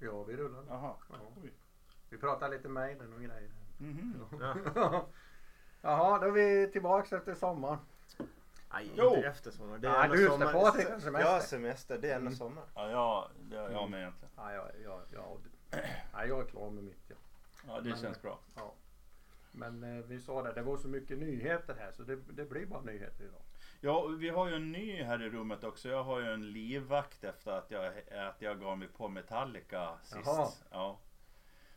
Ja, vi rullar. nu. Jaha. Ja. Oj. Vi pratar lite Maiden och grejer. Mhm. Ja. Jaha, då är vi tillbaks efter sommaren. Nej, Jo. inte efter sommar. Det är Nej, du sommar. Patrik har semester. Ja, semester. Det är ändå Mm. sommar. Ja, ja, det är jag med egentligen. Ja, ja, ja, ja, ja, jag är klar med mitt. Ja. Ja, det Men- känns bra. Ja. Men eh, vi sa det, det var så mycket nyheter här så det, det blir bara nyheter idag. Ja, vi har ju en ny här i rummet också. Jag har ju en livvakt efter att jag, att jag gav mig på Metallica sist. Jaha. Ja.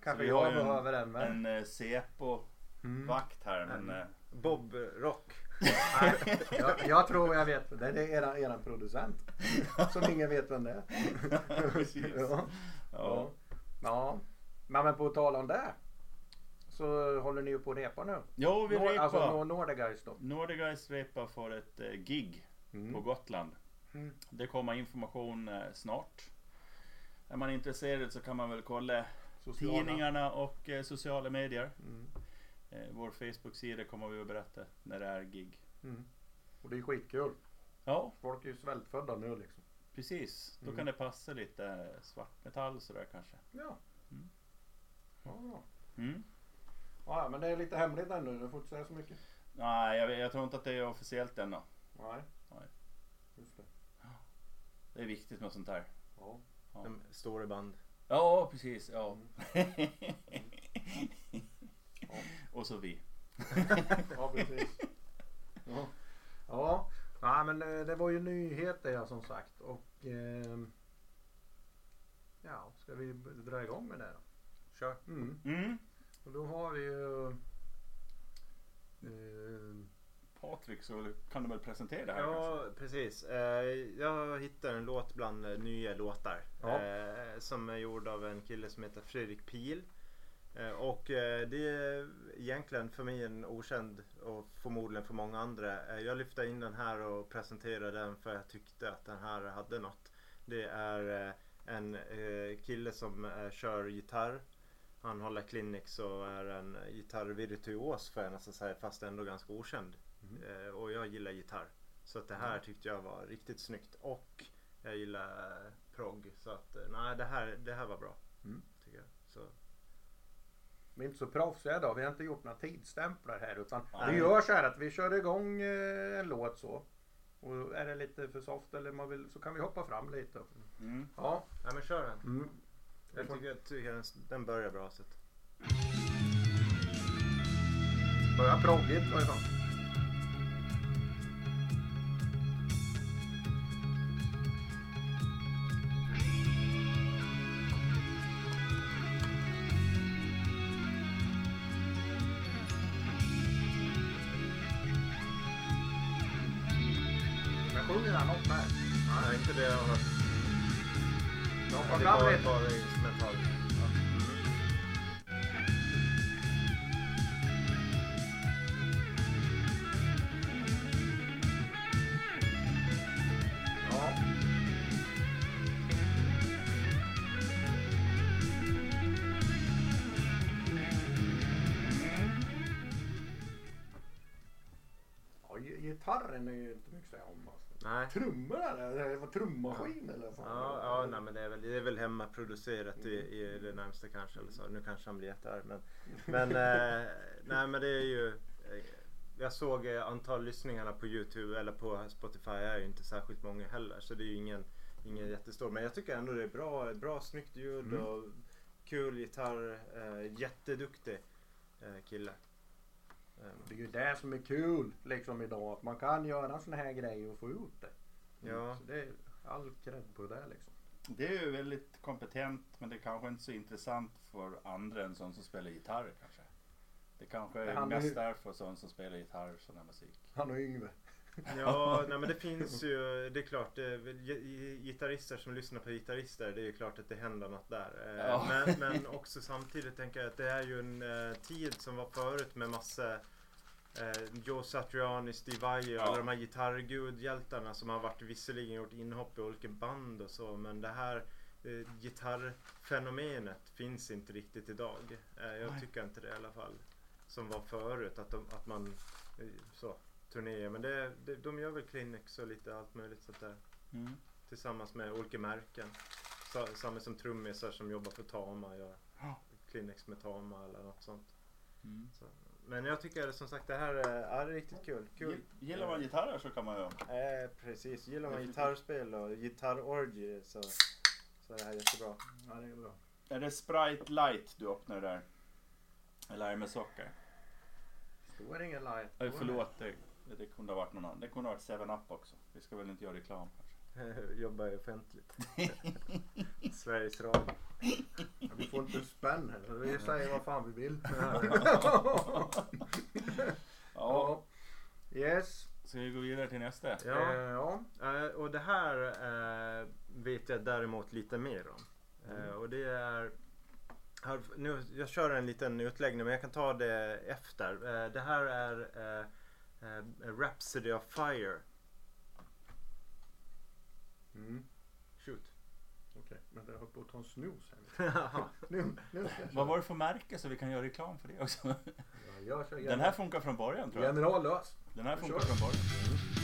Kanske vi har jag en- behöver den med. En eh, Sepo-vakt Mm. här. Men, eh, Bob Rock. Nej, jag, jag tror jag vet. Det är eran, eran producent. Som ingen vet vem det är. Precis. Ja. ja. Ja. ja. Men, men på tal om det. Så håller ni ju på att repa nu. Jo, vi Nor- repar. Alltså Nor- Nordeguys då. Nordiguys repar för ett eh, gig på Mm. Gotland. Mm. Det kommer information eh, snart. Är man intresserad så kan man väl kolla Sociala. tidningarna och eh, sociala medier. Mm. Vår Facebook-sida kommer vi att berätta när det är gig. Mm. Och det är skitkul. Ja, Folk är ju svältfödda nu liksom. precis. Då Mm. kan det passa lite svartmetall sådär kanske. Ja. Mm. Ja. Mm. Ja, men det är lite hemligt ännu. Du får inte säga så mycket. Nej, jag, jag tror inte att det är officiellt ännu. Nej. Nej. Just det. Det är viktigt med sånt här. Ja. Ja, En Storyband. ja precis. Ja. Mm. Ja. och så vi. Ja, precis. Ja. Ja, ja men eh, det var ju nyheter ja, som sagt. Och ehm, ja, ska vi dra igång med det då? Kör. Mm. Mm. Och då har vi ju ehm, Patrik, så kan du väl presentera det här kanske? Ja, precis. Eh, Jag hittade en låt bland eh, nya låtar. Ja. eh, Som är gjord av en kille som heter Fredrik Pil. Eh, Och eh, det är egentligen för mig en okänd och förmodligen för många andra. Eh, Jag lyfte in den här och presenterade den för jag tyckte att den här hade något. Det är eh, en eh, kille som eh, kör gitarr. Han håller clinics och är en gitarrvirtuos får jag nästan säga fast ändå ganska okänd. Mhm. Eh, Och jag gillar gitarr. Så att det här tyckte jag var riktigt snyggt. Och jag gillar eh, progg. Så att eh, nej det här, det här var bra. Mm. Tycker jag. Så. vi är inte så proffsiga idag. Vi har inte gjort några tidsstämplar här utan Nej. vi gör så här att vi kör igång eh, en låt så. Och är det lite för soft eller man vill så kan vi hoppa fram lite. Mm. Ja. Nej men kör den. Mm. Jag tycker, jag tycker den, den börjar bra. Så. Börjar proggigt i alla fall. Är ju inte mycket om. Alltså. Nej. Trummorna där, det var trummaskin eller vad fan Ja, ja nej, men det är väl, det är väl hemmaproducerat i, i det närmsta kanske. Eller så. Nu kanske han blir jättearg. Men, men, eh, nej, men det är ju... Eh, jag såg eh, antal lyssningarna på Youtube eller på Spotify är ju inte särskilt många heller. Så det är ju ingen, ingen jättestor. Men jag tycker ändå det är bra, bra snyggt ljud Mm. och kul gitarr. Eh, jätteduktig eh, kille. Eh, Det är ju det som är kul liksom idag. Att man kan göra såna här grejer och få ut det. Ja. Så det är all cred på det liksom. Det är ju väldigt kompetent men det är kanske inte så intressant för andra än sån som spelar gitarr kanske. Det kanske är mest därför sån som spelar gitarr sån här musik. Han och Yngve. Ja, nej, men det finns ju, det är klart, det är gitarrister som lyssnar på gitarrister, det är ju klart att det händer något där. Eh, Ja. Men, men också samtidigt tänker jag att det är ju en eh, tid som var förut med massa eh, Joe Satriani, Steve Vai och Ja. alla de här gitarrgudhjältarna som har varit visserligen gjort inhopp i olika band och så, men det här eh, gitarrfenomenet finns inte riktigt idag. Eh, jag Nej. tycker inte det i alla fall. Som var förut, att, de, att man eh, så turnéer. Men det, det, de gör väl clinics och lite allt möjligt sånt där. Mm. Tillsammans med olika märken. sa- samma som trummisar som jobbar för Tama gör. Ja. Kleenex med Tama eller något sånt. Mm. Så. Men jag tycker som sagt det här är, är riktigt kul. kul. Gill- Gillar man gitarrer så kan man ju... Eh, precis, gillar man gitarrspel och gitarrorgie så, så är det här jättebra. Ja, det är bra. Är det Sprite Light du öppnar där? Eller är det med socker? Det ingen light. Oj, förlåt, det, det kunde ha varit någon annan. Det kunde ha varit 7-Up också. Vi ska väl inte göra reklam kanske. Jobbar ju offentligt. Sveriges Radio. Ja, vi får inte spänn här så vi säger vad fan vi vill. Ja, Yes. ska vi gå vidare till nästa? Ja. Eh, ja. Eh, och det här eh, vet jag däremot lite mer om. Eh, och det är här, nu, jag kör en liten utläggning men jag kan ta det efter. Eh, det här är eh, Rhapsody of Fire. Mm. Shoot. Okej, men jag höll på att ta en snus här. Nu, nu ska jag Vad var det för märke så vi kan göra reklam för det också? Ja, jag kör Den här funkar från början tror jag. Generallös. Den här funkar från början.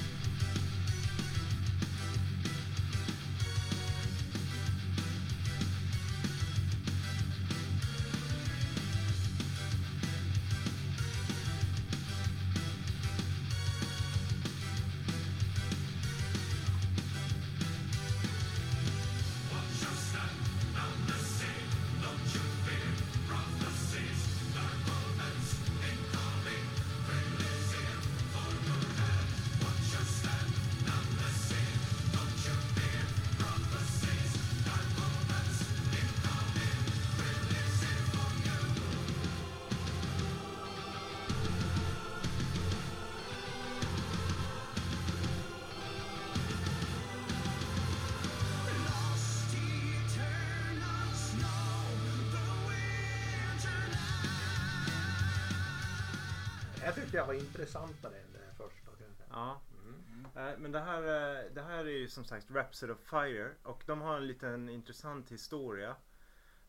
Som sagt Rhapsody of Fire och de har en liten intressant historia.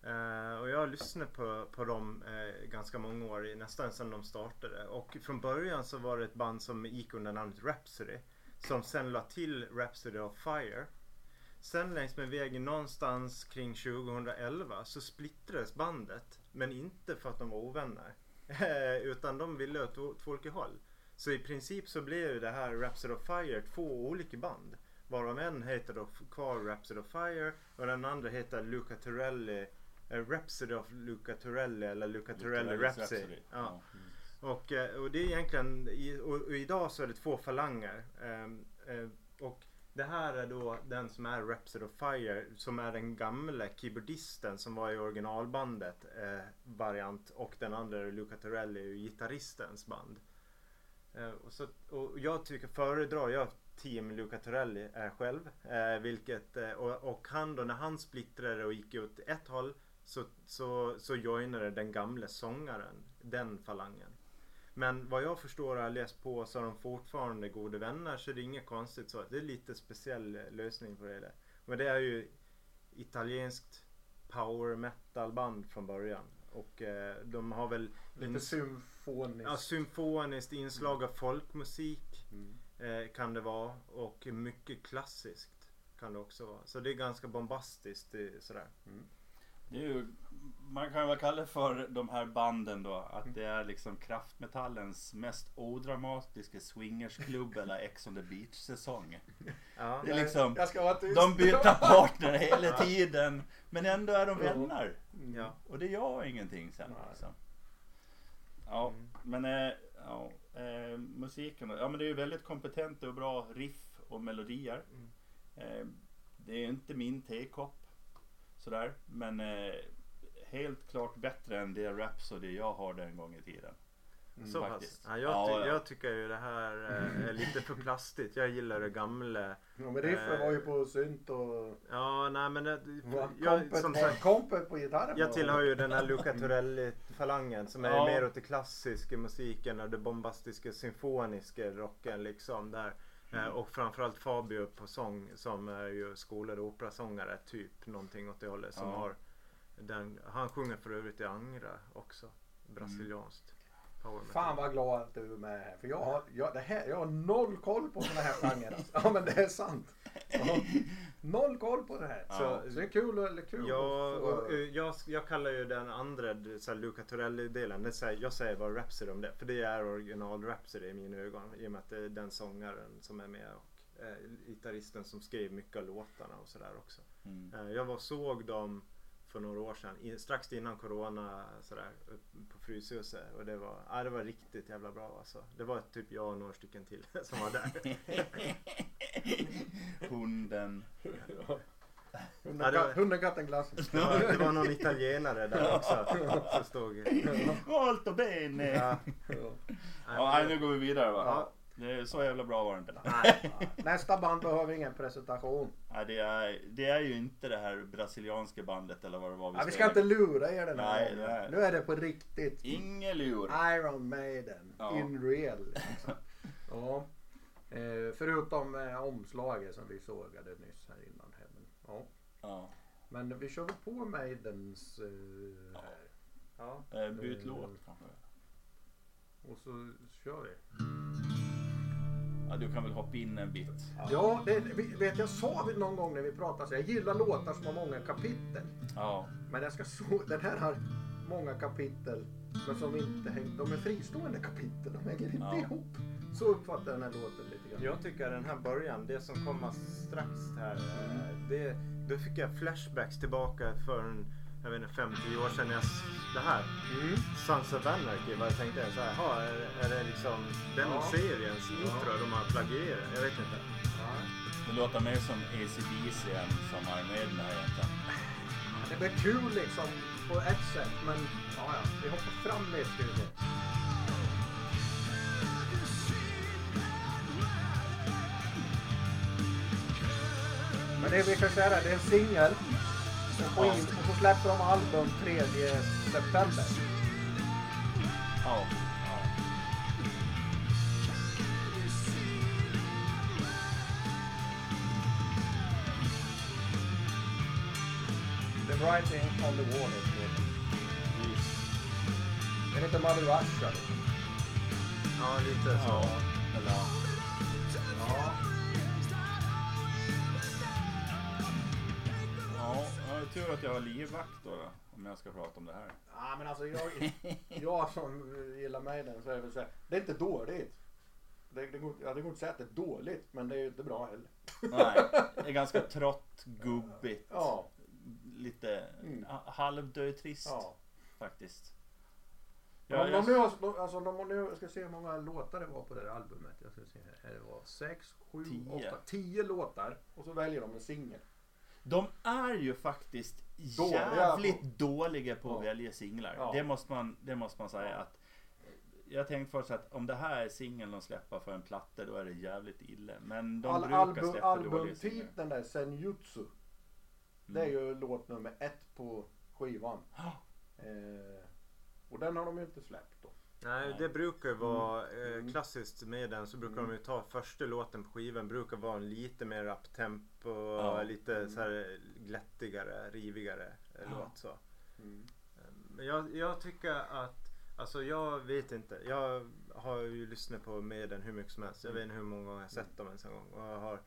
Uh, och jag har lyssnat på, på dem uh, ganska många år, nästan sedan de startade. Och från början så var det ett band som gick under namnet Rhapsody. Som sen la till Rhapsody of Fire. Sen längs med vägen någonstans kring 2011 så splittrades bandet. Men inte för att de var ovänner. Eh, utan de ville åt två olika håll. Så i princip så blev ju det här Rhapsody of Fire två olika band. Varav en heter då kvar Rhapsody of Fire och den andra heter Luca Torelli eh, Rhapsody of Luca Torelli eller Luca Torelli Rhapsody. Ja. Och, eh, och det är egentligen, och, idag så är det två falanger. Ehm, eh, och det här är då den som är Rhapsody of Fire som är den gamla keyboardisten som var i originalbandet eh, variant och den andra är Luca Torelli, gitarristens band. Eh, och, så, och jag tycker föredrar jag team Luca Torelli eh, själv. Eh, vilket, eh, och, och han då när han splittrade och gick åt ett håll så, så, så joinade den gamla sångaren den falangen. Men vad jag förstår och har läst på så är de fortfarande goda vänner så det är inget konstigt så. Det är lite speciell eh, lösning på det. Men det är ju italienskt power metal band från början. Och eh, de har väl Lite symfoniskt. ja, symfoniskt inslag av folkmusik Mm. Eh, kan det vara. Och mycket klassiskt kan det också vara. Så det är ganska bombastiskt sådär. Det är ju, man kan väl kalla det för de här banden då att det är liksom kraftmetallens mest odramatiska swingersklubb eller Ex on the beach säsong. Ja. Det är liksom, Jag ska vara tyst. de byter partner hela tiden men ändå är de Ja. vänner. Mm. Ja. Och det gör ingenting sen. Liksom. Ja, Mm. Men eh, ja, eh, musiken. Ja men det är ju väldigt kompetenta och bra riff och melodier. Mm. Eh, det är inte min tekopp sådär. Men eh, helt klart bättre än det Rhapsody jag hörde en gång i tiden. Mm. Så pass. Ja, jag, Ja, ty- ja. jag tycker ju det här eh, är lite för plastigt. Jag gillar det gamla. Ja, men riffen Eh. var ju på synt och... Ja, nej men det, jag, kompet, som sagt, kompet på gitarren jag tillhör ju den här Luca Torelli-falangen som är Ja. mer åt det klassiska musiken och det bombastiska symfoniska rocken liksom där. Eh, och framförallt Fabio på sång som är ju skolad operasångare typ någonting åt det hållet som Ja. har den, han sjunger för övrigt i Angra också. Brasilianskt. metal. Fan vad glad att du är med här. För jag har, jag, det här, jag har noll koll på såna här. Alltså. Ja men det är sant. Noll koll på det här. Ja. Så, så det är kul, kul Ja, att få- eh, jag, jag kallar ju den andra så här, Luca Torelli-delen, det säger- jag säger bara Rhapsody om det. För det är original Rhapsody i mina ögon. I och med att det är den sångaren som är med och eh, gitarristen som skrev mycket av låtarna och sådär också. Mm. Eh, jag var såg dem för några år sedan, strax innan Corona sådär, upp på Fryshuset. Och det var, ja, det var riktigt jävla bra alltså. Det var typ jag och några stycken till som var där. Hunden. Hunden, Ja, det var- hunden, katten, glassen. Det var, det var någon italienare där också som stod. Molto bene! Ja, Ja. Nu går vi vidare va? Det är så jävla bra var det inte. Nej. Nästa band behöver ingen presentation. Nej, det, är, det är ju inte det här brasilianska bandet eller vad det var Ja, vi ska inte lura er den här Nej, gången. nej. Nu är det på riktigt. Ingen lur. Iron Maiden. Ja. In real. Liksom. ja. Eh, förutom eh, omslaget som vi sågade nyss här innan. Ja. Ja. Men vi kör väl på Maidens eh, Ja. här. Ja. Eh, byt låt kanske. Och så kör vi. Ja, du kan väl hoppa in en bit. Ja, det, vet jag sa vi någon gång när vi pratade så jag gillar låtar som har många kapitel. Ja. Men jag ska så, den här har många kapitel men som inte hänger, de är fristående kapitel, de hänger inte Ja. ihop. Så uppfattar jag den här låten lite grann. Jag tycker den här början, det som kommer strax här, eh, det, då fick jag flashbacks tillbaka för en, jag vet inte, 50 år sedan. Jag, det här, Mm. Sons of Anarchy, vad jag tänkte så här, ha, är, är det liksom den Ja. seriens intro de har plagierat? Jag vet inte. Ja. Det låter mer som ACDC än som Iron Maiden här egentligen. Det blir kul liksom på ett sätt men ja, ja, vi hoppar fram lite se. Men det vi kan säga är, det är en singel. In- och så släpper de album 3 september. Ja. The writing on the wall heter det. Den heter Mother Russia. Ja, lite så. Ja. Eller tur att jag har livvakt då. Om jag ska prata om det här. Ja men alltså jag, jag som gillar Maiden så är det väl så här, det är inte dåligt. Det, det, går, ja, det går inte att säga att det är dåligt men det är ju inte bra heller. Nej, det är ganska trått, gubbigt. Ja. Lite Mm. ha- halvdötrist ja. faktiskt. Ja, om jag, de nu, alltså, har nu, ska se hur många låtar det var på det här albumet. Jag ska se här. Det var sex, sju, Tio. åtta, tio låtar. Och så väljer de en singel. De är ju faktiskt Dåliga jävligt på- dåliga på att Ja. välja singlar. Ja. Det, måste man, det måste man säga att jag tänkte först att om det här är singeln de släpper för en platta då är det jävligt illa. Men de Al, brukar album, släppa albumtiteln där, Senjutsu. Det är ju låt nummer ett på skivan. Ja. Eh, och den har de ju inte släppt då. Nej, det brukar vara eh, Mm. klassiskt med den så brukar Mm. de ju ta första låten på skivan brukar vara en lite mer uptempo, Ja. lite så här glättigare, rivigare eh, Ja. låt så. Men jag, jag tycker att, alltså jag vet inte. Jag har ju lyssnat på Maiden hur mycket som helst. Jag vet inte hur många gånger jag har sett dem ens en gång. Och jag har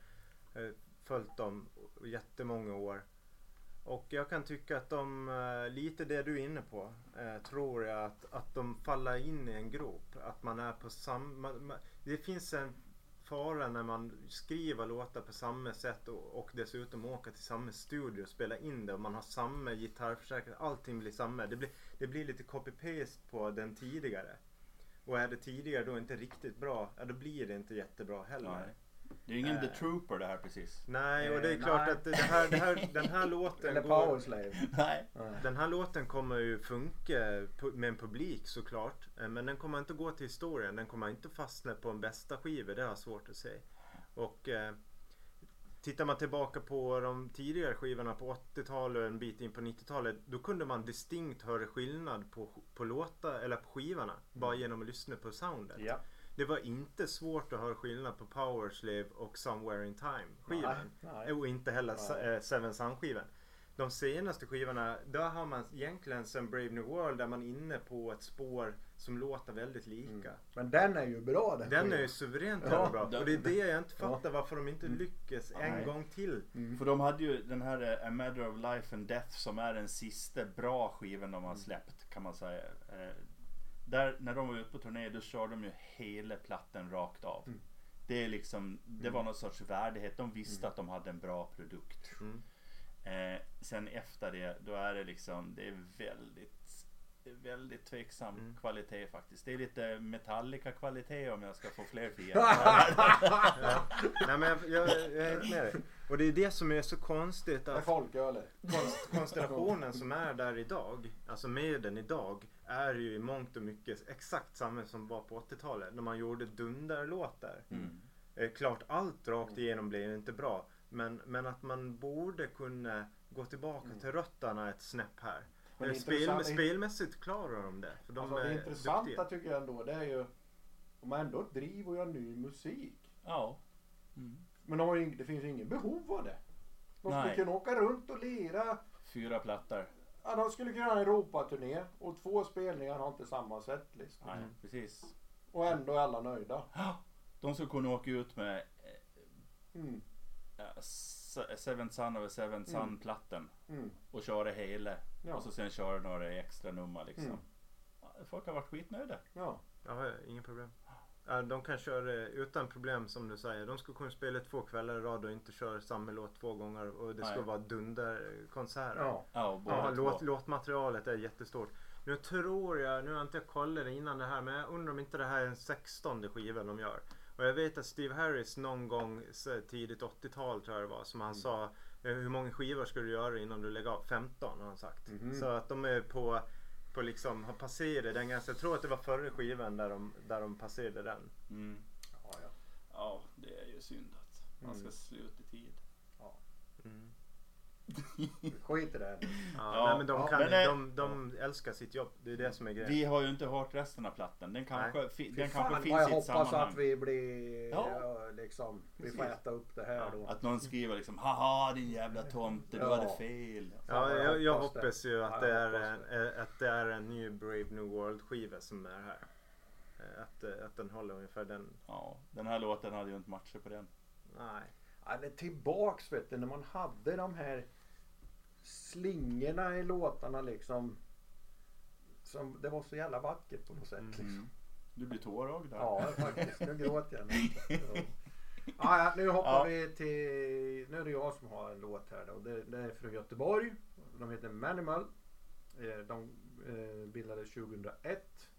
eh, följt dem jättemånga år. Och jag kan tycka att de, eh, lite det du är inne på, eh, tror jag att, att de faller in i en grop. Att man är på samma... Det finns en fara när man skriver låtar på samma sätt och, och dessutom åker till samma studio och spelar in det och man har samma gitarrförstärkare. Allting blir samma. Det blir, det blir lite copy-paste på den tidigare. Och är det tidigare då inte riktigt bra, ja då blir det inte jättebra heller. Nej. Det är ju ingen Eh. The Trooper det här precis. Nej, och det är Eh, klart nej. att det här, det här, den här låten Eller går... Powerslave. Nej. Den här låten kommer ju funka med en publik såklart. eh, Men den kommer inte gå till historien. Den kommer inte fastna på en bästa skiva. Det har jag svårt att se. Och eh, tittar man tillbaka på de tidigare skivorna på 80-talet och en bit in på 90-talet. Då kunde man distinkt höra skillnad på, på låtar eller på skivorna. Bara genom att lyssna på soundet. Ja. Det var inte svårt att höra skillnad på Powerslave och Somewhere in Time skivan. Nej, nej. Och inte heller Nej. eh, Seven Sun skivan. De senaste skivorna, där har man egentligen sen Brave New World där man är inne på ett spår som låter väldigt lika. Mm. Men den är ju bra den Den är skivan. ju suveränt Ja. bra. Och det är det jag inte Ja. fattar varför de inte lyckas en Nej. gång till. Mm. För de hade ju den här eh, A Matter of Life and Death som är den sista bra skivan de har släppt kan man säga. Där, när de var ute på turné då körde de ju hela plattan rakt av. Mm. Det, är liksom, det var någon sorts värdighet. De visste att de hade en bra produkt. Mm. Eh, sen efter det, då är det liksom, det är väldigt Väldigt tveksam Mm. kvalitet faktiskt. Det är lite Metallica kvalitet om jag ska få fler fiender. Ja. Nej men jag, jag, jag är helt med dig. Och det är det som är så konstigt att folkölet. konst, konstellationen som är där idag, alltså med den idag, är ju i mångt och mycket exakt samma som var på 80-talet när man gjorde dunderlåtar. Mm. Eh, klart allt rakt igenom blev inte bra. Men, men att man borde kunna gå tillbaka Mm. till rötterna ett snäpp här. Men Spel, spelmässigt klarar de det. För de Alltså, det intressanta duktiga. tycker jag ändå det är ju de har ändå ett driv och gör ny musik. Ja. Mm. Men de har ju, det finns ju ingen behov av det. De skulle Nej. kunna åka runt och lira. Fyra plattor. Ja, de skulle kunna göra en Europaturné och två spelningar har inte samma setlist. Nej, Mm. precis. Och ändå är alla nöjda. De skulle kunna åka ut med Mm. eh, S- Seventh Son of a Seventh Mm. Mm. och köra hela. Ja. Och så sen köra några extra nummer liksom. Mm. Folk har varit skitnöjda. Ja. Ja, inga problem. Ja, de kan köra utan problem som du säger. De skulle kunna spela två kvällar i rad och inte köra samma låt två gånger och det ska Nej. vara dunderkonserter. Ja. Ja, Ja, låt, låtmaterialet är jättestort. Nu tror jag, nu har inte jag kollat innan det här, men jag undrar om inte det här är den 16 skivan de gör. Och jag vet att Steve Harris någon gång tidigt 80-tal tror jag det var som han sa eh, hur många skivor ska du göra innan du lägger av? 15 har han sagt. Mhm. Så att de är på, på liksom, har passerat den gränsen. Jag tror att det var förra skivan där de, där de passerade den. Mm. Ja, ja. Ja, det är ju synd att man ska Mm. sluta i tid. Skit i det. Ja, Ja, nej, men de, ja, kan, men det- de, de älskar sitt jobb. Det är det som är grejen. Vi har ju inte hört resten av plattan. Den kanske, fi, den Fy kanske fan finns jag i ett hoppas sammanhang. att vi blir, Ja. liksom, vi får äta upp det här Ja, då. Att någon skriver liksom Haha din jävla tomte, du Ja. hade fel. Ja, Fan, jag, jag hoppas hoppas ju att det, jag är hoppas en, eh, att det är en ny Brave New World skiva som är här. Eh, Att, eh, att den håller ungefär den. Ja, den här låten hade ju inte matchat på den. Nej. Är tillbaks vet du när man hade de här slingorna i låtarna liksom. Som, det var så jävla vackert på något sätt. Liksom. Mm. Du blir tårögd där. Ja faktiskt, nu gråter jag nästan. Ja. Ja, ja, nu hoppar Ja. vi till, nu är det jag som har en låt här då. Det, det är från Göteborg. De heter Manimal. Eh, De eh, bildades 2001.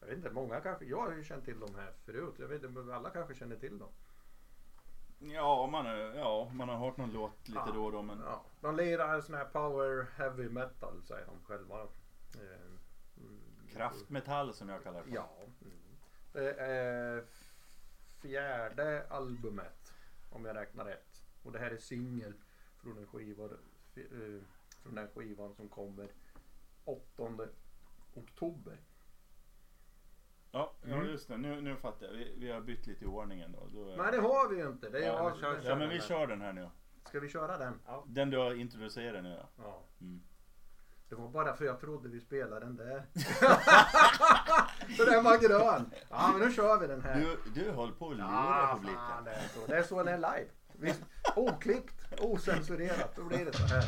Jag vet inte, många kanske, jag har ju känt till dem här förut. Jag vet inte, alla kanske känner till dem. Ja, man, är- ja, man har hört någon låt lite Ja. då och då men Ja, de lirar sån här power heavy metal säger de själva. Eh, kraftmetall som jag kallar det för. Ja. Det är fjärde albumet om jag räknar rätt. Och det här är singel från en skiva eh, från den skivan som kommer 8 oktober. Ja, ja Mm. just det. Nu, nu fattar jag. Vi, vi har bytt lite i ordningen då. då Nej det har vi ju inte. Det är Ja, jag, men Ja men vi kör den här nu. Ska vi köra den? Den du har introducerat nu ja. Ja. Mm. Det var bara för jag trodde vi spelade den där. så den var grön. Ja men nu kör vi den här. Du, du håller på att lura Ja, publiken. fan, det, är så. det är så den är live. Oklippt, osensurerat. Då blir det så här.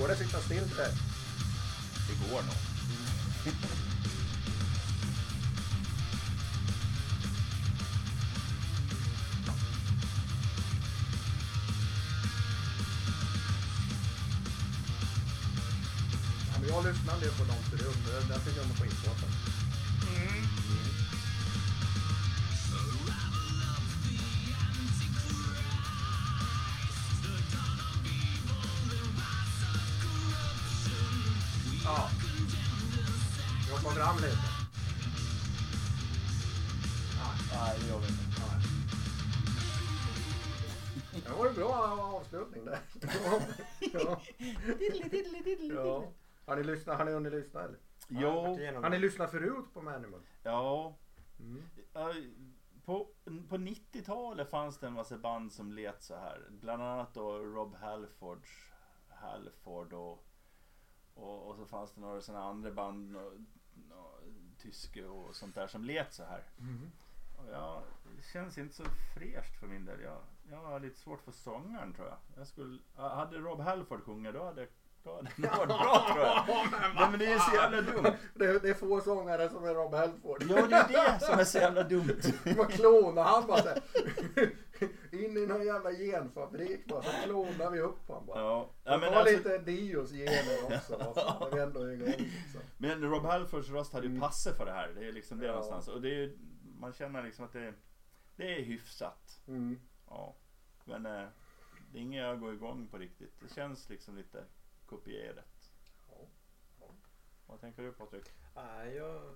Går det att sitta still där? Det går nog. Jag lyssnade ju på förut. men Den tycker jag de är ni lyssnat? Har ni hunnit lyssna eller? Jo, Har ni lyssnat förut på Manimal? ja. Mm. Ja, På, på 90-talet fanns det en massa band som lät så här. Bland annat då Rob Halfords Halford och, och, och så fanns det några sådana andra band, nå- nå- tyska och sånt där som lät så här. Mm. Och jag, det känns inte så fräscht för min del. Jag, jag har lite svårt för sångaren tror jag. jag skulle, hade Rob Halford sjungit då hade, då hade det varit bra tror jag. Nej men det är så jävla dumt. Det, är- det är få sångare som är Rob Halford. Ja det är det som är så jävla dumt. Vad klonar han bara så här. In i någon jävla genfabrik bara. Så klonar vi upp han bara. Ja, Ja, men alltså, lite Dios gener också. När vi ändå är igång. Liksom. Men Rob Halfords röst hade ju Mm. passat för det här. Det är liksom det Ja. någonstans. Och det är ju, man känner liksom att det, det är hyfsat. Mm. Ja. Men eh, det är inget jag går igång på riktigt. Det känns liksom lite kopierat. Ja. Ja. Vad tänker du Patrik? Ja, jag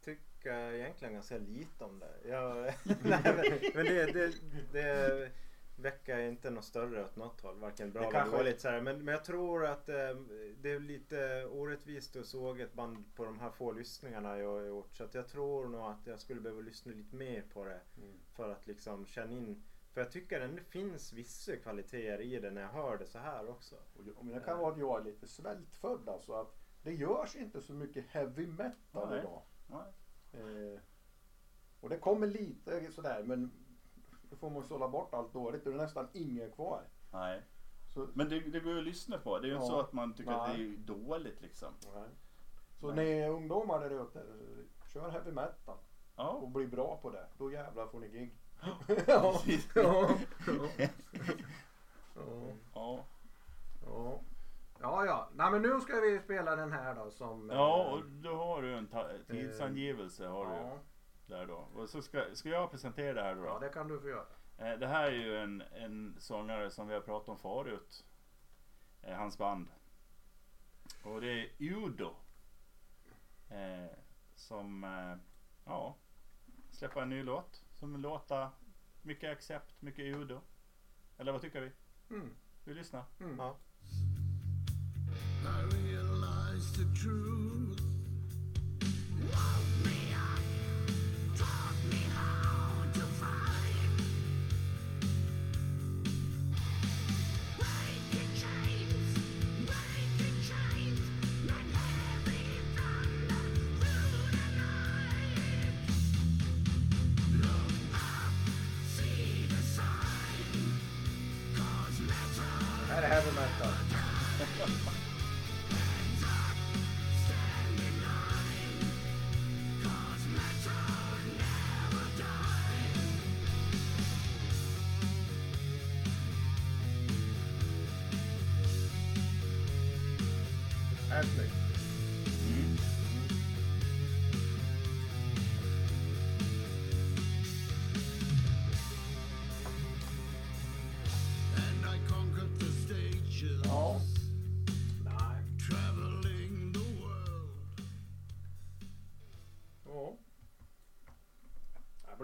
tycker egentligen ganska lite om det. Jag, nej, men men det, det, det väcker inte något större åt något håll. Varken bra eller dåligt. Så här. Men, men jag tror att eh, det är lite orättvist att såga ett band på de här få lyssningarna jag har gjort. Så jag tror nog att jag skulle behöva lyssna lite mer på det. Mm. För att liksom känna in. För jag tycker det finns vissa kvaliteter i det när jag hör det så här också. Och jag- Men det kan vara att jag är lite svältfödd alltså. Att det görs inte så mycket heavy metal Nej. idag. Nej. Eh, och det kommer lite sådär men då får man sålla bort allt dåligt. Då är det nästan ingen kvar. Nej. Så, Men det, det går ju att lyssna på. Det är ju inte Ja. så att man tycker att det Nej. är dåligt liksom. nej. så Nej. ni ungdomar där ute, kör heavy metal Ja. och bli bra på det. Då jävlar får ni gig. Ja, ja, ja, ja. Ja. Ja. Ja, ja. Nej, men nu ska vi spela den här då som... Ja, eh, och då har du en ta- tidsangivelse har du ja, där då. Och så ska, ska jag presentera det här då? ja, det kan du få göra. Eh, Det här är ju en, en sångare som vi har pratat om förut. Eh, Hans band. Och det är Udo. Eh, som, eh, ja, släpper en ny låt. Som låter mycket accept, mycket Udo. Eller vad tycker vi? Mm. Vi lyssnar. Mm. Ja. I realized the truth.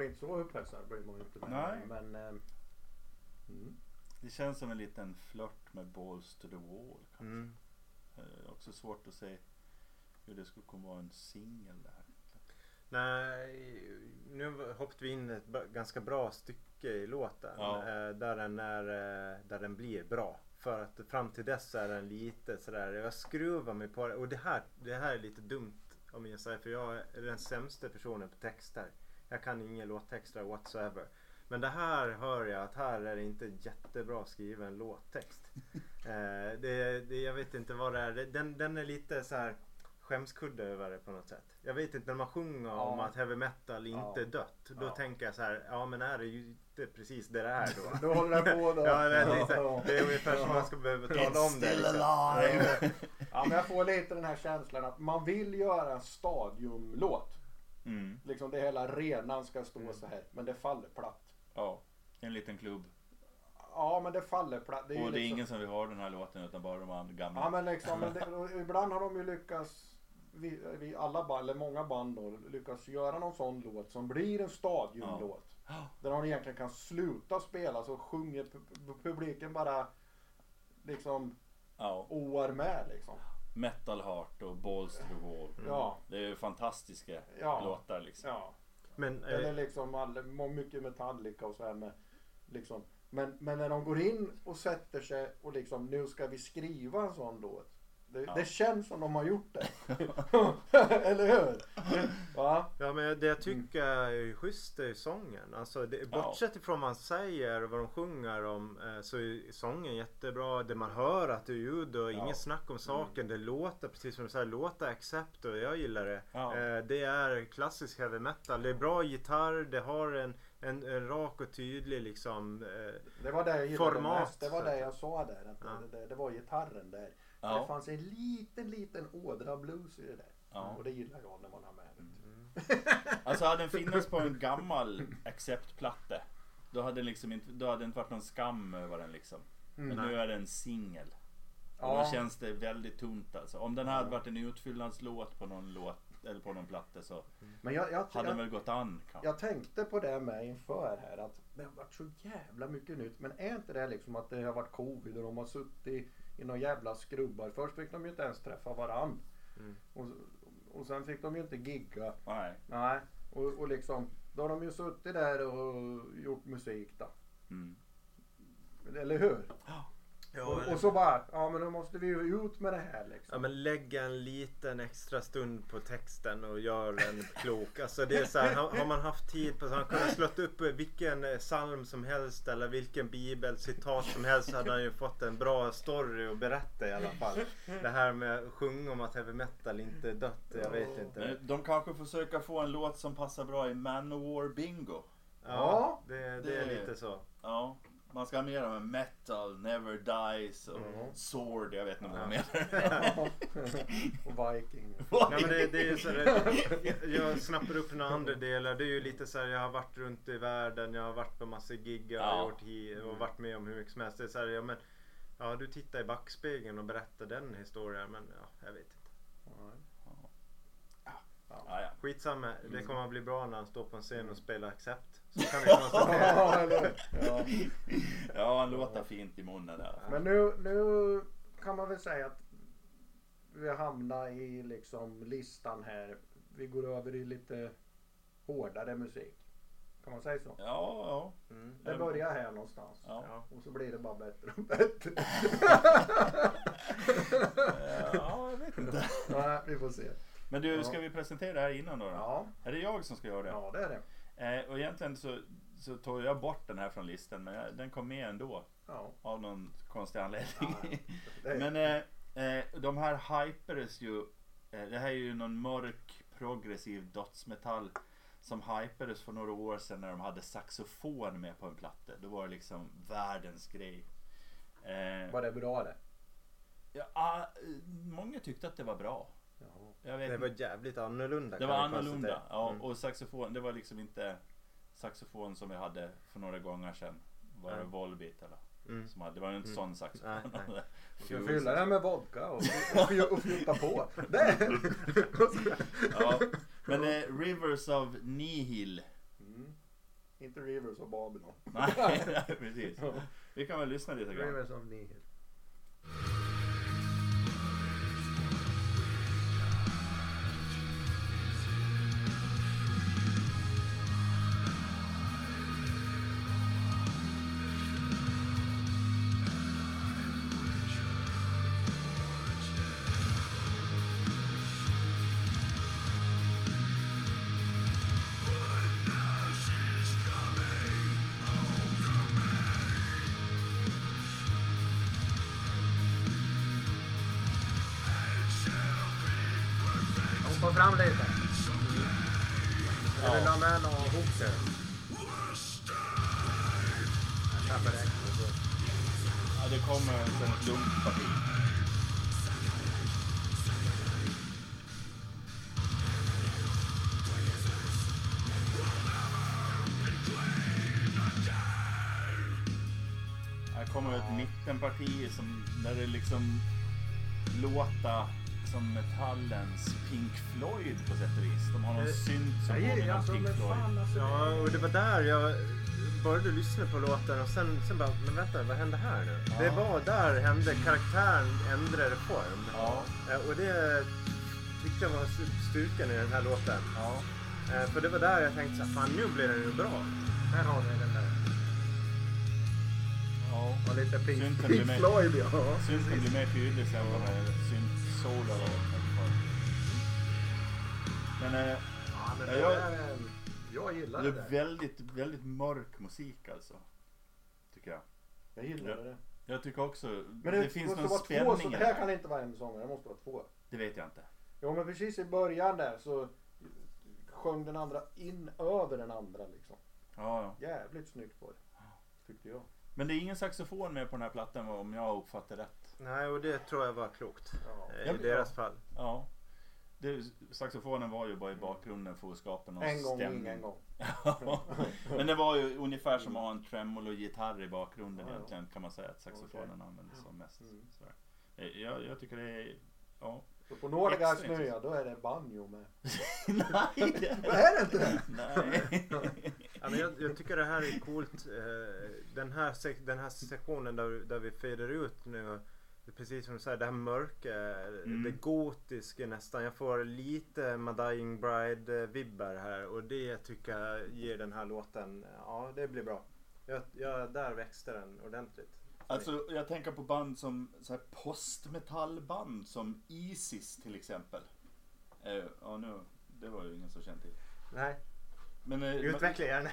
Inte så upphetsad blir man ju inte. Men, Nej. men eh, mm. Det känns som en liten flört med Balls to the Wall. kanske. Mm. Eh, också svårt att se hur det skulle kunna vara en singel det här. Nej, nu hoppade vi in ett ganska bra stycke i låten. Ja. Eh, där, den är, eh, där den blir bra. För att fram till dess är den lite sådär, jag skruvar mig på det. Och det här, det här är lite dumt om jag säger för jag är den sämsta personen på texter. Jag kan ingen låttexter whatsoever. Men det här hör jag att här är det inte jättebra skriven låttext. eh, det, det, jag vet inte vad det är. Det- Den, den är lite så här skämskudde över det på något sätt. Jag vet inte när man sjunger om Ja. att heavy metal inte Ja. är dött. Då Ja. tänker jag så här, ja men är det ju inte precis det det är då? Då håller det på då. Ja, Ja, inte. ja. det är ungefär som man ska behöva tala om det. Liksom. Ja, men jag får lite den här känslan att man vill göra en stadiumlåt. Mm. Liksom det hela arenan ska stå Mm. så här. Men det faller platt. Ja, en liten klubb. Ja, men det faller platt. Det är och det är liksom... ingen som vill ha den här låten utan bara de gamla. Ja, men liksom, men det, ibland har de ju lyckats, vi, vi alla band, eller många band då, lyckats göra någon sån låt som blir en stadiumlåt. Där de egentligen kan sluta spela så sjunger pu- pu- publiken bara liksom Ja. oar med liksom. Metal Heart och Balls to the Wall. Ja, Det är ju fantastiska Ja. låtar liksom. ja. Men Eller eh, liksom all, mycket Metallica och så här med liksom. Men, men när de går in och sätter sig och liksom nu ska vi skriva en sån låt. Det, Ja. det känns som de har gjort det. Eller hur? Va? Ja men det jag tycker är schysst är sången. Alltså det, Ja. bortsett ifrån vad man säger och vad de sjunger om eh, så är sången jättebra. Det man hör att det är ljud och Ja. inget snack om saken. Det låter precis som du säger, låter accept och jag gillar det. Ja. Eh, det är klassisk heavy metal. Det är bra gitarr, det har en, en, en rak och tydlig liksom eh, Det var det jag Format, mest. Det var det jag sa där. Att Ja. det, det var gitarren där. Det Ja. fanns en liten, liten ådra blues i det där. Ja. Och det gillar jag när man har med det. Alltså hade den funnits på en gammal accept-platta. Då hade, den liksom inte, då hade det inte varit någon skam över den liksom. Men Mm. nu är det en singel. Och Ja. då känns det väldigt tunt alltså. Om den hade varit en utfyllnadslåt på någon låt eller på någon platta så Men jag, jag, hade den väl gått an kanske. jag tänkte på det med inför här att det har varit så jävla mycket nytt. Men är inte det liksom att det har varit covid och de har suttit i några jävla skrubbar. Först fick de ju inte ens träffa varann. Mm. Och, och sen fick de ju inte gigga. Nej. Nej. Och, och liksom, då har de ju suttit där och gjort musik då. Mm. Eller hur? Ja, och, och så bara, ja men då måste vi ju ut med det här Ja liksom. men lägga en liten extra stund på texten och gör den klok. Alltså det är så här, har, har man haft tid på så han kunnat slått upp vilken eh, psalm som helst eller vilken bibelcitat som helst så hade han ju fått en bra story att berätta i alla fall. Det här med att sjunga om att heavy metal inte är dött, jag vet inte. De kanske försöker få en låt som passar bra i Manowar Bingo. Ja, det, det är Det- lite så. Ja. Man ska ha mer om metal, never dies och Mm. sword. Jag vet inte vad de Ja. menar. och Viking. Nej, men det, det är så här, jag snappar upp några andra delar. Det är ju lite så här, jag har varit runt i världen, jag har varit på massor gig, jag har Ja. gjort hi- och varit med om hur mycket som helst. Det är så här, ja, men, ja, du tittar i backspegeln och berättar den historien, men ja, jag vet inte. Ja, ja. Skitsamma, det Mm. kommer att bli bra när han står på en scen och spelar Accept. Så kan vi konstatera. Ja, ja. han låter fint i munnen där. Men nu, nu kan man väl säga att vi hamnar i liksom listan här. Vi går över i lite hårdare musik. Kan man säga så? Ja, ja. Mm. Det börjar här någonstans. Ja. Och så blir det bara bättre och bättre. ja, jag vet inte. Nej, vi får se. Men du, ska vi presentera det här innan då? då? Ja, Är det jag som ska göra det? ja det är det. Eh, och egentligen så, så tog jag bort den här från listan men jag, den kom med ändå. Ja, Av någon konstig anledning. Ja, det är, men eh, eh, de här hypades ju. Eh, det här är ju någon mörk progressiv dödsmetall. Som hypades för några år sedan när de hade saxofon med på en platta. Då var det liksom världens grej. Eh, var det bra det? ja, ah, eh, många tyckte att det var bra. Ja. Det var jävligt annorlunda. Det var annorlunda. Ja, Mm. och saxofon, det var liksom inte saxofon som vi hade för några gånger sedan. Var det. Volbeat eller? Mm. Som hade, det var ju inte Mm. sån saxofon. Nej, nej. Ska fylla den med vodka och, och, och fjutta på. Ja. Men eh, Rivers of Nihil. Mm. Inte Rivers och Babylon. Nej, nej, precis. Vi kan väl lyssna lite grann. Rivers of Nihil. Mittenparti som, där det liksom låter som metallens Pink Floyd på sätt och vis. De har någon Eh, synt som påminner om alltså, Pink Floyd. fan alltså. Ja, och det var där jag började lyssna på låten och sen, sen bara, men vänta, vad hände här nu? Ja. Det var där hände, karaktären ändrade form. Ja, Eh, Och det tyckte jag var styrkan i den här låten. ja. Eh, För det var där jag tänkte så här, fan nu blir den ju bra. Här har ni den. Ja. Och lite Pink, Pink med. Floyd ja. Synten blir mer tydlig sen vad det är synt-solo. Men eh, Ja, men det jag- är, jag gillar det det är väldigt, väldigt mörk musik alltså. Tycker jag. Jag gillar det. Jag tycker också, Men det, det, finns måste någon vara två, spänning så det det här kan inte vara en sångare, det måste vara två. Det vet jag inte. Jo men precis i början där så sjöng den andra in över den andra liksom. Ja, ja. Jävligt snyggt var det. Tyckte jag. Men det är ingen saxofon med på den här plattan om jag uppfattar rätt. Nej, och det tror jag var klokt. Ja. eh, I deras fall. Ja. Det, saxofonen var ju bara i bakgrunden för att skapa någon En gång, stämning. ingen gång. Men det var ju ungefär som att ha en tremolo-gitarr i bakgrunden Ja, ja. egentligen kan man säga att saxofonen användes som mest. Mm. Eh, Jag, jag tycker det är... Ja. Så på nådiga Extra snöa då är det banjo med. Nej! Det, Vad är det inte det? nej. Ja, men jag, jag tycker det här är coolt. Eh, Den här, sek- den här sektionen där, där vi fader ut nu. det är Precis som du säger, det här mörka, Mm. det gotiska nästan. Jag får lite My Dying Bride-vibbar här och det tycker jag ger den här låten, ja det blir bra. Jag, jag, där växte den ordentligt. Alltså jag tänker på band som så här postmetallband som Isis till exempel. Eh, ja nu, det var ju ingen som kände till. Nej, Men, eh, utveckla gärna.